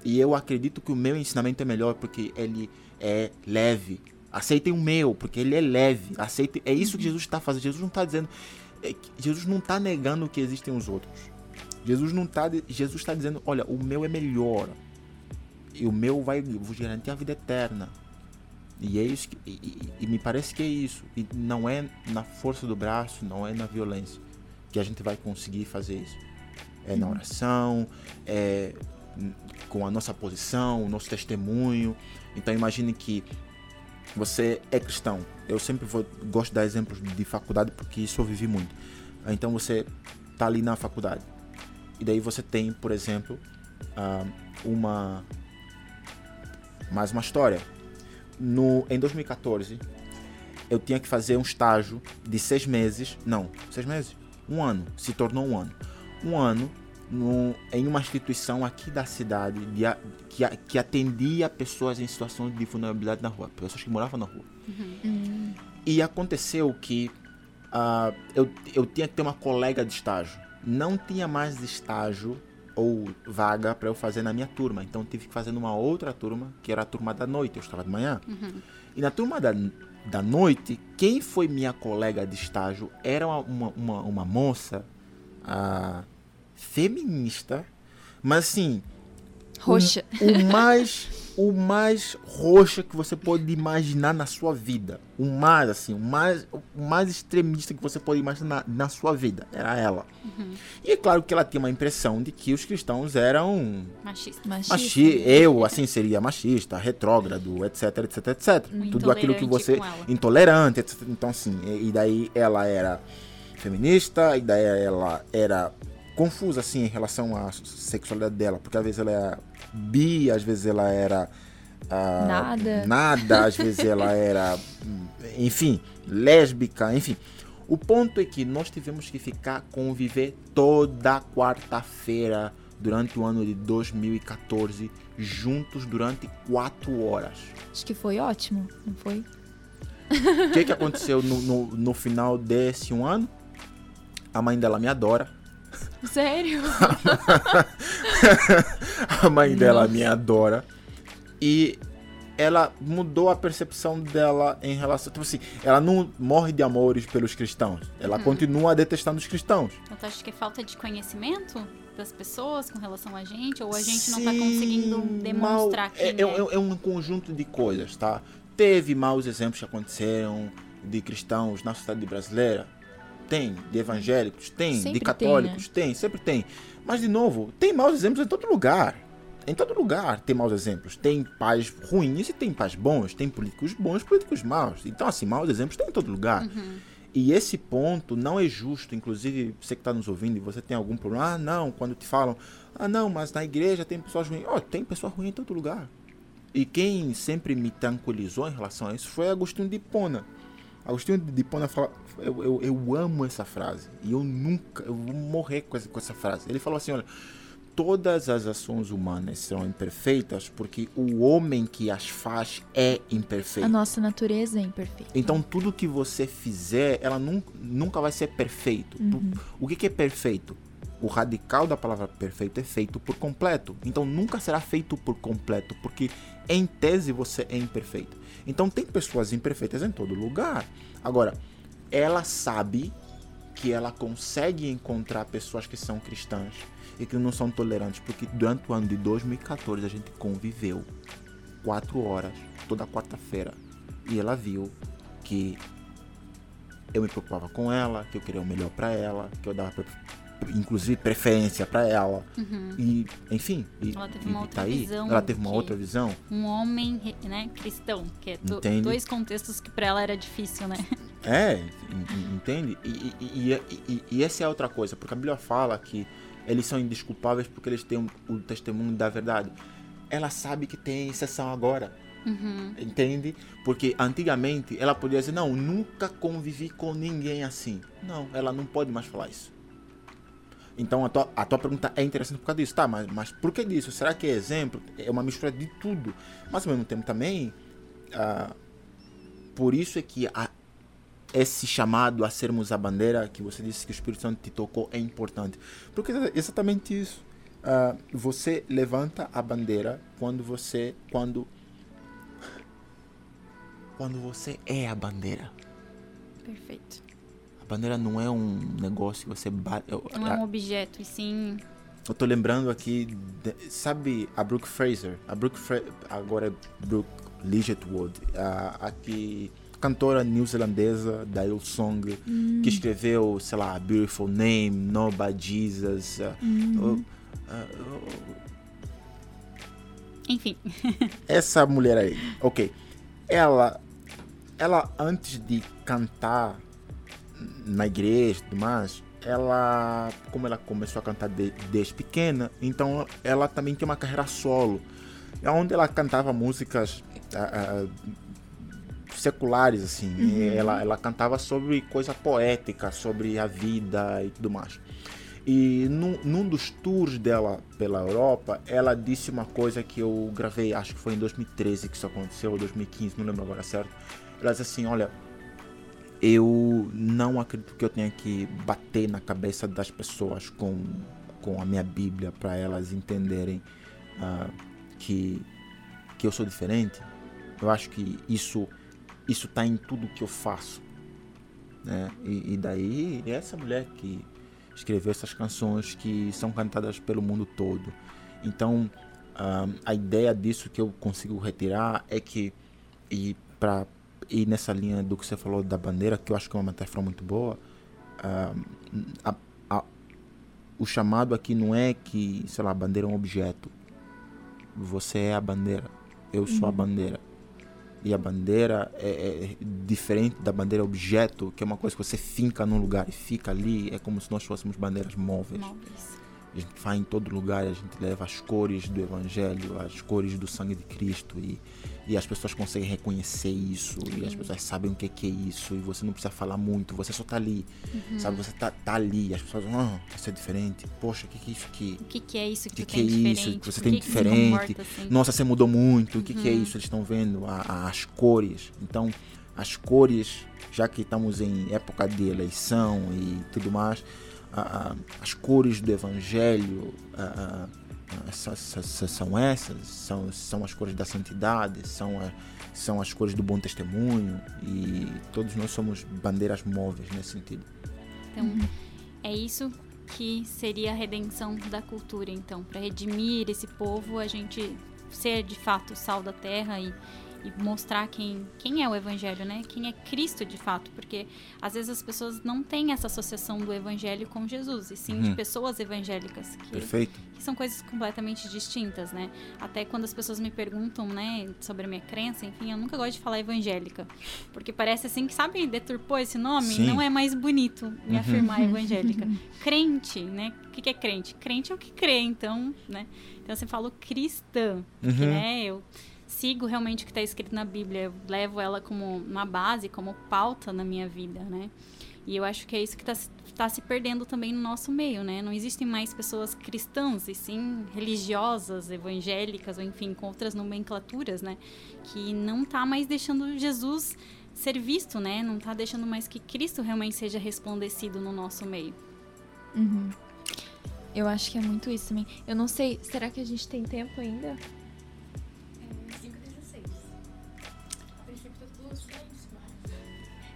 E eu acredito que o meu ensinamento é melhor porque ele é leve. Aceitem o meu, porque ele é leve. Aceitem, é isso que Jesus está fazendo. Jesus não está dizendo é Jesus não está negando que existem os outros. Jesus não tá, Jesus está dizendo, olha, o meu é melhor. E o meu vai vos garantir a vida eterna. E é isso que, e, e, me parece que é isso. E não é na força do braço, não é na violência que a gente vai conseguir fazer isso. É na oração, é com a nossa posição, o nosso testemunho. Então imagine que você é cristão. Eu sempre vou, gosto de dar exemplos de faculdade porque isso eu vivi muito. Então você tá ali na faculdade. E daí você tem, por exemplo, uma mais uma história. No, em 2014, eu tinha que fazer um estágio de seis meses. Não, seis meses? Um ano. Se tornou um ano. Um ano no, em uma instituição aqui da cidade de, que, que atendia pessoas em situações de vulnerabilidade na rua, pessoas que moravam na rua. Hum. E aconteceu que ah, eu, eu tinha que ter uma colega de estágio. Não tinha mais estágio ou vaga para eu fazer na minha turma. Então tive que fazer numa outra turma, que era a turma da noite. Eu estava de manhã. E na turma da, da noite, quem foi minha colega de estágio era uma, uma, uma, uma moça ah, feminista, mas assim, Roxa. o, o mais o mais roxa que você pode imaginar na sua vida. O mais assim, o mais o mais extremista que você pode imaginar na, na sua vida. Era ela. E é claro que ela tinha uma impressão de que os cristãos eram Machista. Machista. machi eu assim seria machista, retrógrado, etc, etc, etc. Tudo aquilo que Intolerante você intolerante, etc. Então assim, e, e daí ela era feminista, e daí ela era confusa assim em relação à sexualidade dela, porque às vezes ela era bi, às vezes ela era ah, Nada. nada, às vezes ela era, enfim, lésbica, enfim. O ponto é que nós tivemos que ficar conviver toda quarta-feira durante o ano de 2014 juntos durante quatro horas. Acho que foi ótimo, não foi? O que, que aconteceu no, no, no final desse um ano? A mãe dela me adora. Sério? A mãe dela me adora. E ela mudou a percepção dela em relação. Tipo assim, ela não morre de amores pelos cristãos. Ela continua detestando os cristãos. Então, tu acha que é falta de conhecimento das pessoas com relação a gente? Ou a gente não tá Sim, conseguindo demonstrar mal- quem é, é- é um conjunto de coisas, tá? Teve maus exemplos que aconteceram de cristãos na sociedade brasileira. Tem. De evangélicos, tem. Sempre de tem, católicos, né? tem, Sempre tem. Mas, de novo, tem maus exemplos em todo lugar. Em todo lugar tem maus exemplos. Tem pais ruins e tem pais bons. Tem políticos bons e políticos maus. Então, assim, maus exemplos tem em todo lugar. E esse ponto não é justo. Inclusive, você que está nos ouvindo e você tem algum problema. Ah, não, quando te falam. Ah, não, mas na igreja tem pessoas ruins. Ó, tem pessoas ruins em todo lugar. E quem sempre me tranquilizou em relação a isso foi Agostinho de Hipona. Agostinho de Hipona fala, eu, eu, eu amo essa frase. E eu nunca, eu vou morrer com essa, com essa frase. Ele falou assim, olha, todas as ações humanas são imperfeitas porque o homem que as faz é imperfeito. A nossa natureza é imperfeita. Então tudo que você fizer, ela nun- nunca vai ser perfeito. Tu- O que, que é perfeito? O radical da palavra perfeito é feito por completo. Então nunca será feito por completo, porque em tese você é imperfeito. Então tem pessoas imperfeitas em todo lugar. Agora, ela sabe que ela consegue encontrar pessoas que são cristãs e que não são tolerantes, porque durante o ano de 2014 a gente conviveu quatro horas toda quarta-feira e ela viu que eu me preocupava com ela, que eu queria o melhor pra ela, que eu dava inclusive preferência pra ela e enfim, e, Ela teve uma outra tá aí. visão ela teve uma outra visão. Um homem, né, cristão, que é do- dois contextos que pra ela era difícil, né? É, en- en- entende? E, e, e, e- essa é outra coisa, porque a Bíblia fala que eles são indesculpáveis porque eles têm o testemunho da verdade. Ela sabe que tem exceção agora. Entende? Porque antigamente ela podia dizer, não, nunca convivi com ninguém assim. Não, ela não pode mais falar isso. Então a tua, a tua pergunta é interessante por causa disso. Tá, mas, mas por que disso? Será que é exemplo? É uma mistura de tudo. Mas ao mesmo tempo também, ah, por isso é que a- esse chamado a sermos a bandeira que você disse que o Espírito Santo te tocou é importante. Porque é exatamente isso. Ah, você levanta a bandeira quando você quando quando você é a bandeira. Perfeito. A bandeira não é um negócio que você Não é um objeto, e sim eu tô lembrando aqui, de- sabe a Brooke Fraser? A Brooke Fra agora é Brooke Ligetwood, a, a que cantora neozelandesa da Hillsong, que escreveu, sei lá, Beautiful Name, Nobody Jesus. uh, uh, uh, Enfim. essa mulher aí, ok. Ela, ela antes de cantar na igreja e tudo mais, ela, como ela começou a cantar de, desde pequena, então ela também tinha uma carreira solo, onde ela cantava músicas uh, seculares, assim. Uhum. Ela, ela cantava sobre coisa poética, sobre a vida e tudo mais. E num, num, dos tours dela pela Europa, ela disse uma coisa que eu gravei, acho que foi em 2013 que isso aconteceu, ou 2015, não lembro agora certo. Ela disse assim: Olha, eu não acredito que eu tenha que bater na cabeça das pessoas com, com a minha Bíblia para elas entenderem uh, que, que eu sou diferente. Eu acho que isso isso está em tudo que eu faço. Né? E, e daí essa mulher que escreveu essas canções que são cantadas pelo mundo todo. Então, uh, a ideia disso que eu consigo retirar é que, e para ir nessa linha do que você falou da bandeira, que eu acho que é uma metáfora muito boa, uh, a, a, o chamado aqui não é que, sei lá, a bandeira é um objeto. Você é a bandeira. Eu sou a uhum. bandeira e a bandeira é, é, diferente da bandeira objeto, que é uma coisa que você finca num lugar e fica ali, é como se nós fôssemos bandeiras móveis. móveis. A gente vai em todo lugar, a gente leva as cores do Evangelho, as cores do sangue de Cristo e, e as pessoas conseguem reconhecer isso uhum. e as pessoas sabem o que, que é isso e você não precisa falar muito, você só tá ali, uhum. sabe? Você tá, tá ali, as pessoas, ah, isso é diferente, poxa, o que, que é isso aqui? O que, que é isso que, que, que é isso que você tem diferente? Assim? Nossa, você mudou muito, o que, que é uhum. isso? Eles estão vendo a, a, as cores, então as cores, já que estamos em época de eleição e tudo mais as cores do Evangelho são essas, são, são as cores da santidade, são, a, são as cores do bom testemunho? E todos nós somos bandeiras móveis nesse sentido. Então, é isso que seria a redenção da cultura, então, para redimir esse povo, a gente ser de fato sal da terra e e mostrar quem, quem é o evangelho, né? Quem é Cristo de fato, porque às vezes as pessoas não têm essa associação do evangelho com Jesus, e sim uhum. de pessoas evangélicas, que, Perfeito. que são coisas completamente distintas, né? Até quando as pessoas me perguntam, né, sobre a minha crença, enfim, eu nunca gosto de falar evangélica, porque parece assim que, sabe, deturpou esse nome, sim. não é mais bonito me uhum. afirmar evangélica. crente, né? O que é crente? Crente é o que crê, então, né? Então você falou cristã, uhum. que, né, eu sigo realmente o que está escrito na Bíblia, eu levo ela como uma base, como pauta na minha vida, né? E eu acho que é isso que está tá se perdendo também no nosso meio, né? Não existem mais pessoas cristãs, e sim religiosas, evangélicas, ou enfim, com outras nomenclaturas, né? Que não está mais deixando Jesus ser visto, né? Não está deixando mais que Cristo realmente seja resplandecido no nosso meio. Uhum. Eu acho que é muito isso também. Eu não sei, será que a gente tem tempo ainda?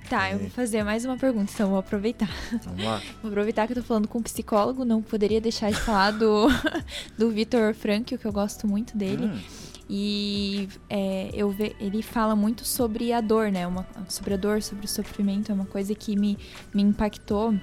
Tá, eu vou fazer mais uma pergunta, então vou aproveitar. Vamos lá. Vou aproveitar que eu tô falando com um psicólogo, não poderia deixar de falar do, do Vitor Frankl, que eu gosto muito dele. Hum. E é, eu ve, ele fala muito sobre a dor, né? Uma, sobre a dor, sobre o sofrimento. É uma coisa que me, me impactou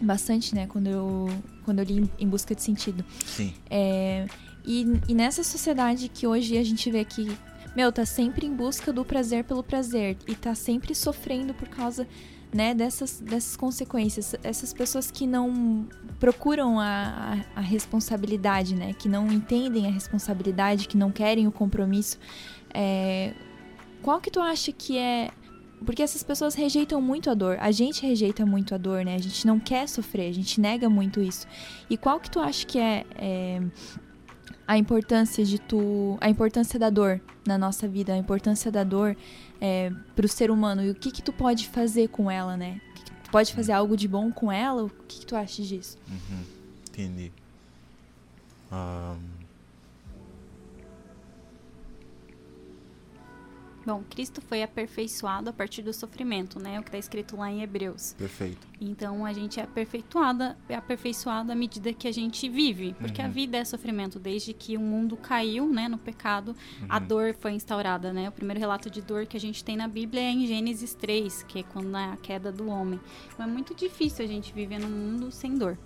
bastante, né? Quando eu, quando eu li Em Busca de Sentido. Sim. É, e, e nessa sociedade que hoje a gente vê que meu, tá sempre em busca do prazer pelo prazer e tá sempre sofrendo por causa, né, dessas, dessas consequências. Essas pessoas que não procuram a, a, a responsabilidade, né, que não entendem a responsabilidade, que não querem o compromisso. É, qual que tu acha que é porque essas pessoas rejeitam muito a dor. A gente rejeita muito a dor, né? A gente não quer sofrer, a gente nega muito isso. E qual que tu acha que é, é a importância de tu, a importância da dor na nossa vida, a importância da dor é, para o ser humano e o que que tu pode fazer com ela, né? Tu pode fazer algo de bom com ela? O que, que tu acha disso? Uhum. Entendi. Um, Bom, Cristo foi aperfeiçoado a partir do sofrimento, né? O que está escrito lá em Hebreus. Perfeito. Então a gente é aperfeiçoada, é aperfeiçoado à medida que a gente vive, porque uhum. a vida é sofrimento. Desde que o mundo caiu, né, no pecado, uhum. a dor foi instaurada, né? O primeiro relato de dor que a gente tem na Bíblia é em Gênesis 3, que é quando é a queda do homem. Então é muito difícil a gente viver num mundo sem dor,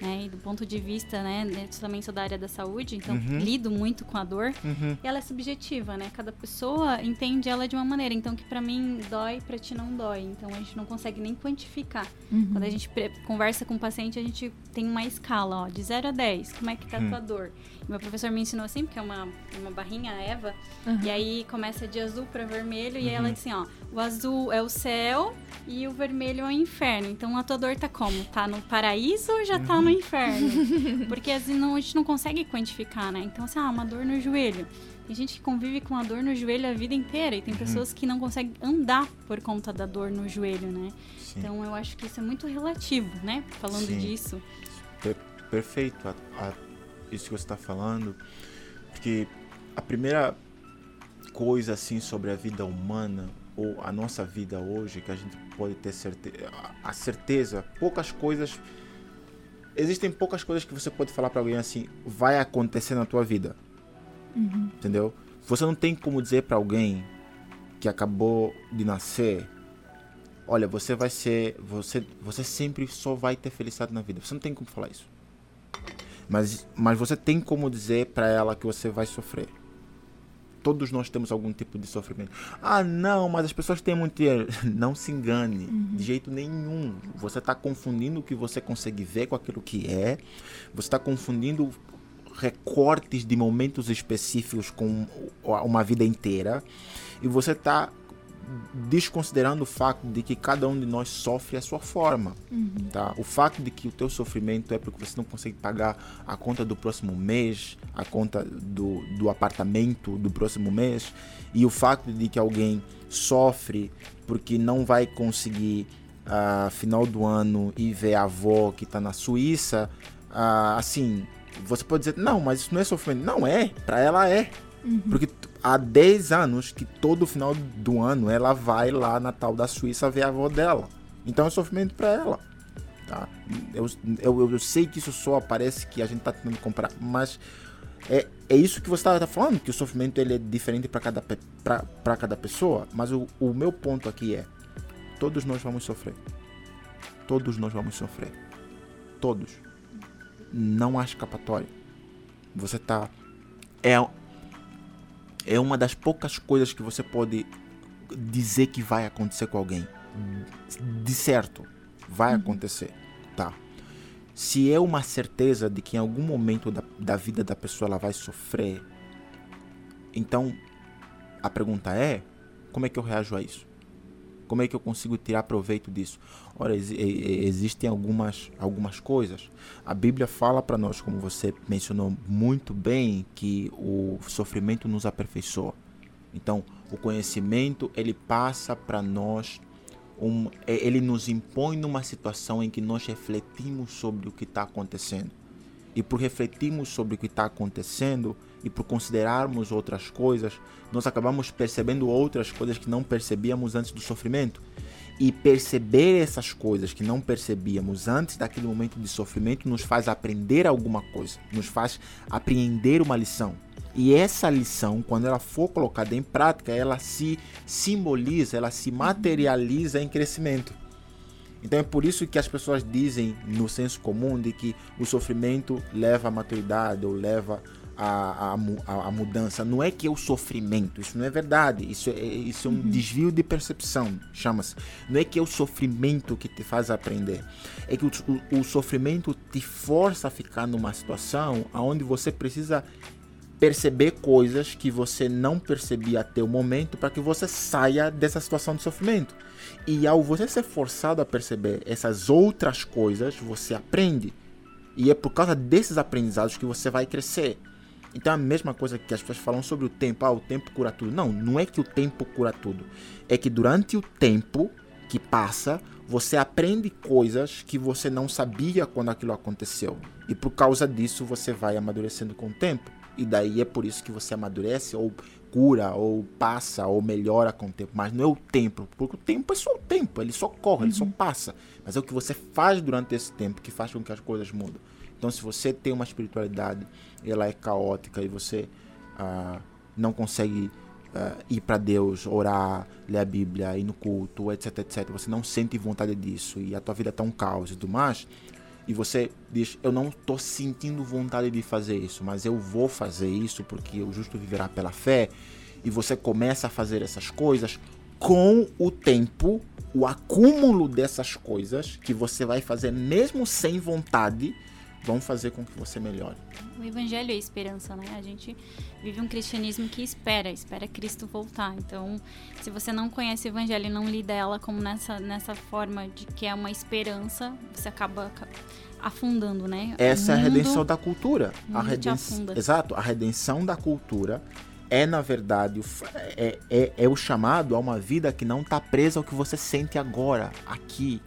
né? E do ponto de vista, né, eu também sou da área da saúde, então uhum. lido muito com a dor. Uhum. E ela é subjetiva, né? Cada pessoa entende entende ela de uma maneira. Então, que para mim dói, para ti não dói. Então, a gente não consegue nem quantificar. Uhum. Quando a gente conversa com o paciente, a gente tem uma escala, ó, de 0 a 10. Como é que tá a tua dor? meu professor me ensinou assim, porque é uma, uma barrinha, a Eva. Uhum. E aí começa de azul para vermelho. Uhum. E aí ela diz assim, ó, o azul é o céu e o vermelho é o inferno. Então, a tua dor tá como? Tá no paraíso ou já tá no inferno? Porque assim, não, a gente não consegue quantificar, né? Então, assim, ah, uma dor no joelho. Tem gente que convive com a dor no joelho a vida inteira e tem pessoas que não conseguem andar por conta da dor no joelho, né? Sim. Então eu acho que isso é muito relativo, né? Falando Sim. disso. Per- perfeito a- a- isso que você está falando, porque a primeira coisa assim sobre a vida humana ou a nossa vida hoje que a gente pode ter certeza, a certeza, poucas coisas existem poucas coisas que você pode falar para alguém assim, vai acontecer na tua vida, Uhum. entendeu? Você não tem como dizer para alguém que acabou de nascer, olha, você vai ser, você, você sempre só vai ter felicidade na vida. Você não tem como falar isso. Mas, mas você tem como dizer para ela que você vai sofrer. Todos nós temos algum tipo de sofrimento. Ah, não, mas as pessoas têm muito dinheiro. Não se engane, de jeito nenhum. Você está confundindo o que você consegue ver com aquilo que é. Você está confundindo recortes de momentos específicos com uma vida inteira. E você está desconsiderando o fato de que cada um de nós sofre a sua forma. Tá? O fato de que o teu sofrimento é porque você não consegue pagar a conta do próximo mês, a conta do, do apartamento do próximo mês, e o fato de que alguém sofre porque não vai conseguir, ah, final do ano, ir ver a avó que está na Suíça, ah, assim, você pode dizer, não, mas isso não é sofrimento. Não é, para ela é. Porque t- há 10 anos que todo final do ano ela vai lá na tal da Suíça ver a avó dela. Então é sofrimento para ela. Tá? Eu, eu, eu sei que isso só parece que a gente tá tentando comprar, mas é, é isso que você estava falando, que o sofrimento ele é diferente para cada, pra cada pessoa. Mas o, o meu ponto aqui é: todos nós vamos sofrer. Todos nós vamos sofrer. Todos. Não há escapatória. Você tá. É, é uma das poucas coisas que você pode dizer que vai acontecer com alguém. De certo, vai acontecer, tá? Se é uma certeza de que em algum momento da, da vida da pessoa ela vai sofrer, então a pergunta é: como é que eu reajo a isso? Como é que eu consigo tirar proveito disso? Ora, exi- e- e- existem algumas, algumas coisas. A Bíblia fala para nós, como você mencionou muito bem, que o sofrimento nos aperfeiçoa. Então, o conhecimento ele passa para nós, um, ele nos impõe numa situação em que nós refletimos sobre o que está acontecendo. E por refletirmos sobre o que está acontecendo e por considerarmos outras coisas, nós acabamos percebendo outras coisas que não percebíamos antes do sofrimento. E perceber essas coisas que não percebíamos antes daquele momento de sofrimento nos faz aprender alguma coisa, nos faz apreender uma lição. E essa lição, quando ela for colocada em prática, ela se simboliza, ela se materializa em crescimento. Então é por isso que as pessoas dizem no senso comum de que o sofrimento leva à maturidade ou leva mu- à- à mudança. Não é que é o sofrimento, isso não é verdade. Isso é, isso é um desvio de percepção, chama-se. Não é que é o sofrimento que te faz aprender. É que o, o, o sofrimento te força a ficar numa situação onde você precisa perceber coisas que você não percebia até o momento para que você saia dessa situação de sofrimento. E ao você ser forçado a perceber essas outras coisas, você aprende. E é por causa desses aprendizados que você vai crescer. Então é a mesma coisa que as pessoas falam sobre o tempo. Ah, o tempo cura tudo. Não, não é que o tempo cura tudo. É que durante o tempo que passa, você aprende coisas que você não sabia quando aquilo aconteceu. E por causa disso você vai amadurecendo com o tempo. E daí é por isso que você amadurece ou cura ou passa ou melhora com o tempo. Mas não é o tempo, porque o tempo é só o tempo, ele só corre, ele só passa. Mas é o que você faz durante esse tempo que faz com que as coisas mudem. Então se você tem uma espiritualidade ela é caótica e você ah, não consegue ah, ir para Deus, orar, ler a Bíblia, ir no culto, etc, etc. Você não sente vontade disso e a tua vida tá um caos e tudo mais. E você diz, eu não estou sentindo vontade de fazer isso, mas eu vou fazer isso porque o justo viverá pela fé. e você começa a fazer essas coisas, com o tempo, o acúmulo dessas coisas que você vai fazer mesmo sem vontade, vão fazer com que você melhore. O evangelho é esperança, né? A gente vive um cristianismo que espera, espera Cristo voltar. Então, se você não conhece o evangelho e não lida ela como nessa, nessa forma de que é uma esperança, você acaba afundando, né? Essa é a redenção da cultura. A redenção, exato, a redenção da cultura é, na verdade, é, é, é o chamado a uma vida que não está presa ao que você sente agora, aqui.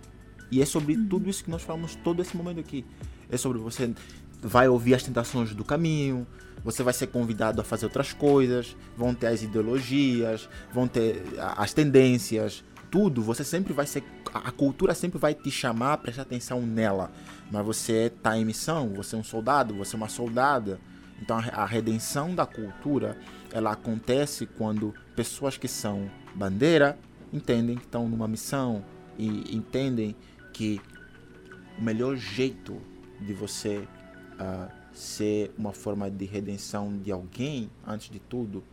E é sobre uhum. tudo isso que nós falamos todo esse momento aqui. É sobre você vai ouvir as tentações do caminho, você vai ser convidado a fazer outras coisas, vão ter as ideologias, vão ter as tendências, tudo. Você sempre vai ser. A cultura sempre vai te chamar a prestar atenção nela. Mas você está em missão, você é um soldado, você é uma soldada. Então a redenção da cultura ela acontece quando pessoas que são bandeira entendem que estão numa missão e entendem que o melhor jeito de você uh, ser uma forma de redenção de alguém, antes de tudo,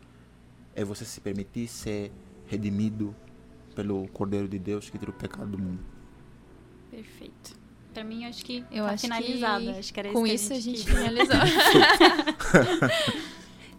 é você se permitir ser redimido pelo Cordeiro de Deus que tira o pecado do mundo. Perfeito. Pra mim, acho que eu tá acho finalizado. Que acho que era com isso, a gente, a gente finalizou.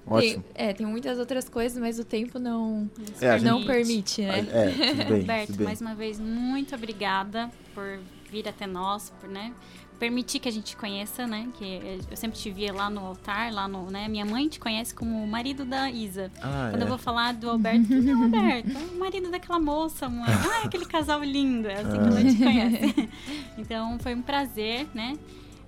Ótimo. Tem, é, tem muitas outras coisas, mas o tempo não, é, não permite, né? É, tudo bem, Roberto, tudo bem. mais uma vez, muito obrigada por vir até nós, por, né, permitir que a gente conheça, né? Que eu sempre te via lá no altar, lá no, né? Minha mãe te conhece como o marido da Isa. Ah, Quando é. eu vou falar do Alberto, quem é o Alberto? É o marido daquela moça, mãe. Ah, é aquele casal lindo. É assim que ela te conhece. Então, foi um prazer, né?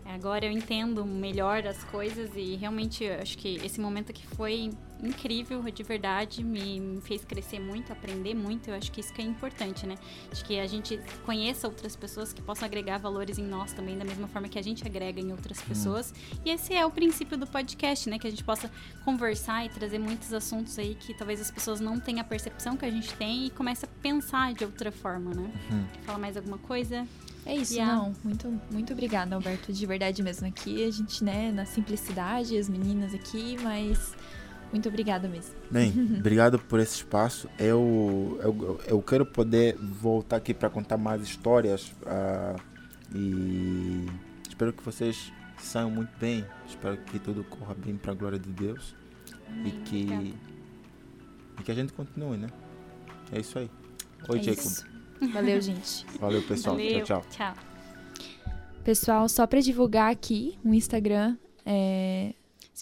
Agora eu entendo melhor as coisas e realmente acho que esse momento aqui foi incrível, de verdade, me, me, fez crescer muito, aprender muito. Eu acho que isso que é importante, né? Acho que a gente conheça outras pessoas que possam agregar valores em nós também, da mesma forma que a gente agrega em outras pessoas. Hum. E esse é o princípio do podcast, né? Que a gente possa conversar e trazer muitos assuntos aí que talvez as pessoas não tenham a percepção que a gente tem e comece a pensar de outra forma, né? Uhum. Fala mais alguma coisa? É isso, yeah. não. Muito, muito obrigada, Alberto, de verdade mesmo. Aqui a gente, né, na simplicidade, as meninas aqui, mas muito obrigada mesmo. Bem, obrigado por esse espaço. Eu, eu, eu quero poder voltar aqui para contar mais histórias uh, e espero que vocês saiam muito bem. Espero que tudo corra bem para a glória de Deus Amém, e que e que a gente continue, né? É isso aí. Oi, é Jacob. Isso. Valeu, gente. Valeu, pessoal. Valeu. Tchau, tchau. Tchau. Pessoal, só para divulgar aqui, o Instagram é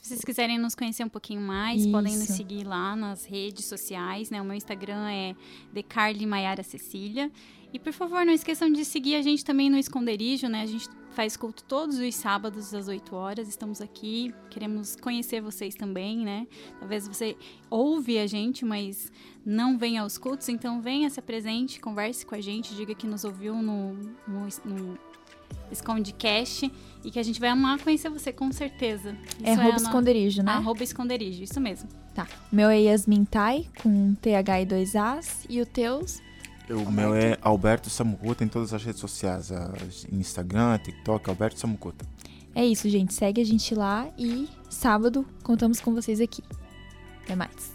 se vocês quiserem nos conhecer um pouquinho mais, Isso. podem nos seguir lá nas redes sociais, né? O meu Instagram é Decarly Maiara Cecília. E por favor, não esqueçam de seguir a gente também no Esconderijo, né? A gente faz culto todos os sábados às 8 horas. Estamos aqui, queremos conhecer vocês também, né? Talvez você ouve a gente, mas não venha aos cultos, então venha, se apresente, converse com a gente, diga que nos ouviu no, no, no Esconde Cash e que a gente vai amar conhecer você, com certeza. Isso é arroba esconderijo, né? Arroba esconderijo, isso mesmo. Tá. O meu é Yasmin Tai, com TH e dois As. E o teus? O meu é Alberto Samucuta em todas as redes sociais. Instagram, TikTok, Alberto Samucuta. É isso, gente. Segue a gente lá e sábado contamos com vocês aqui. Até mais.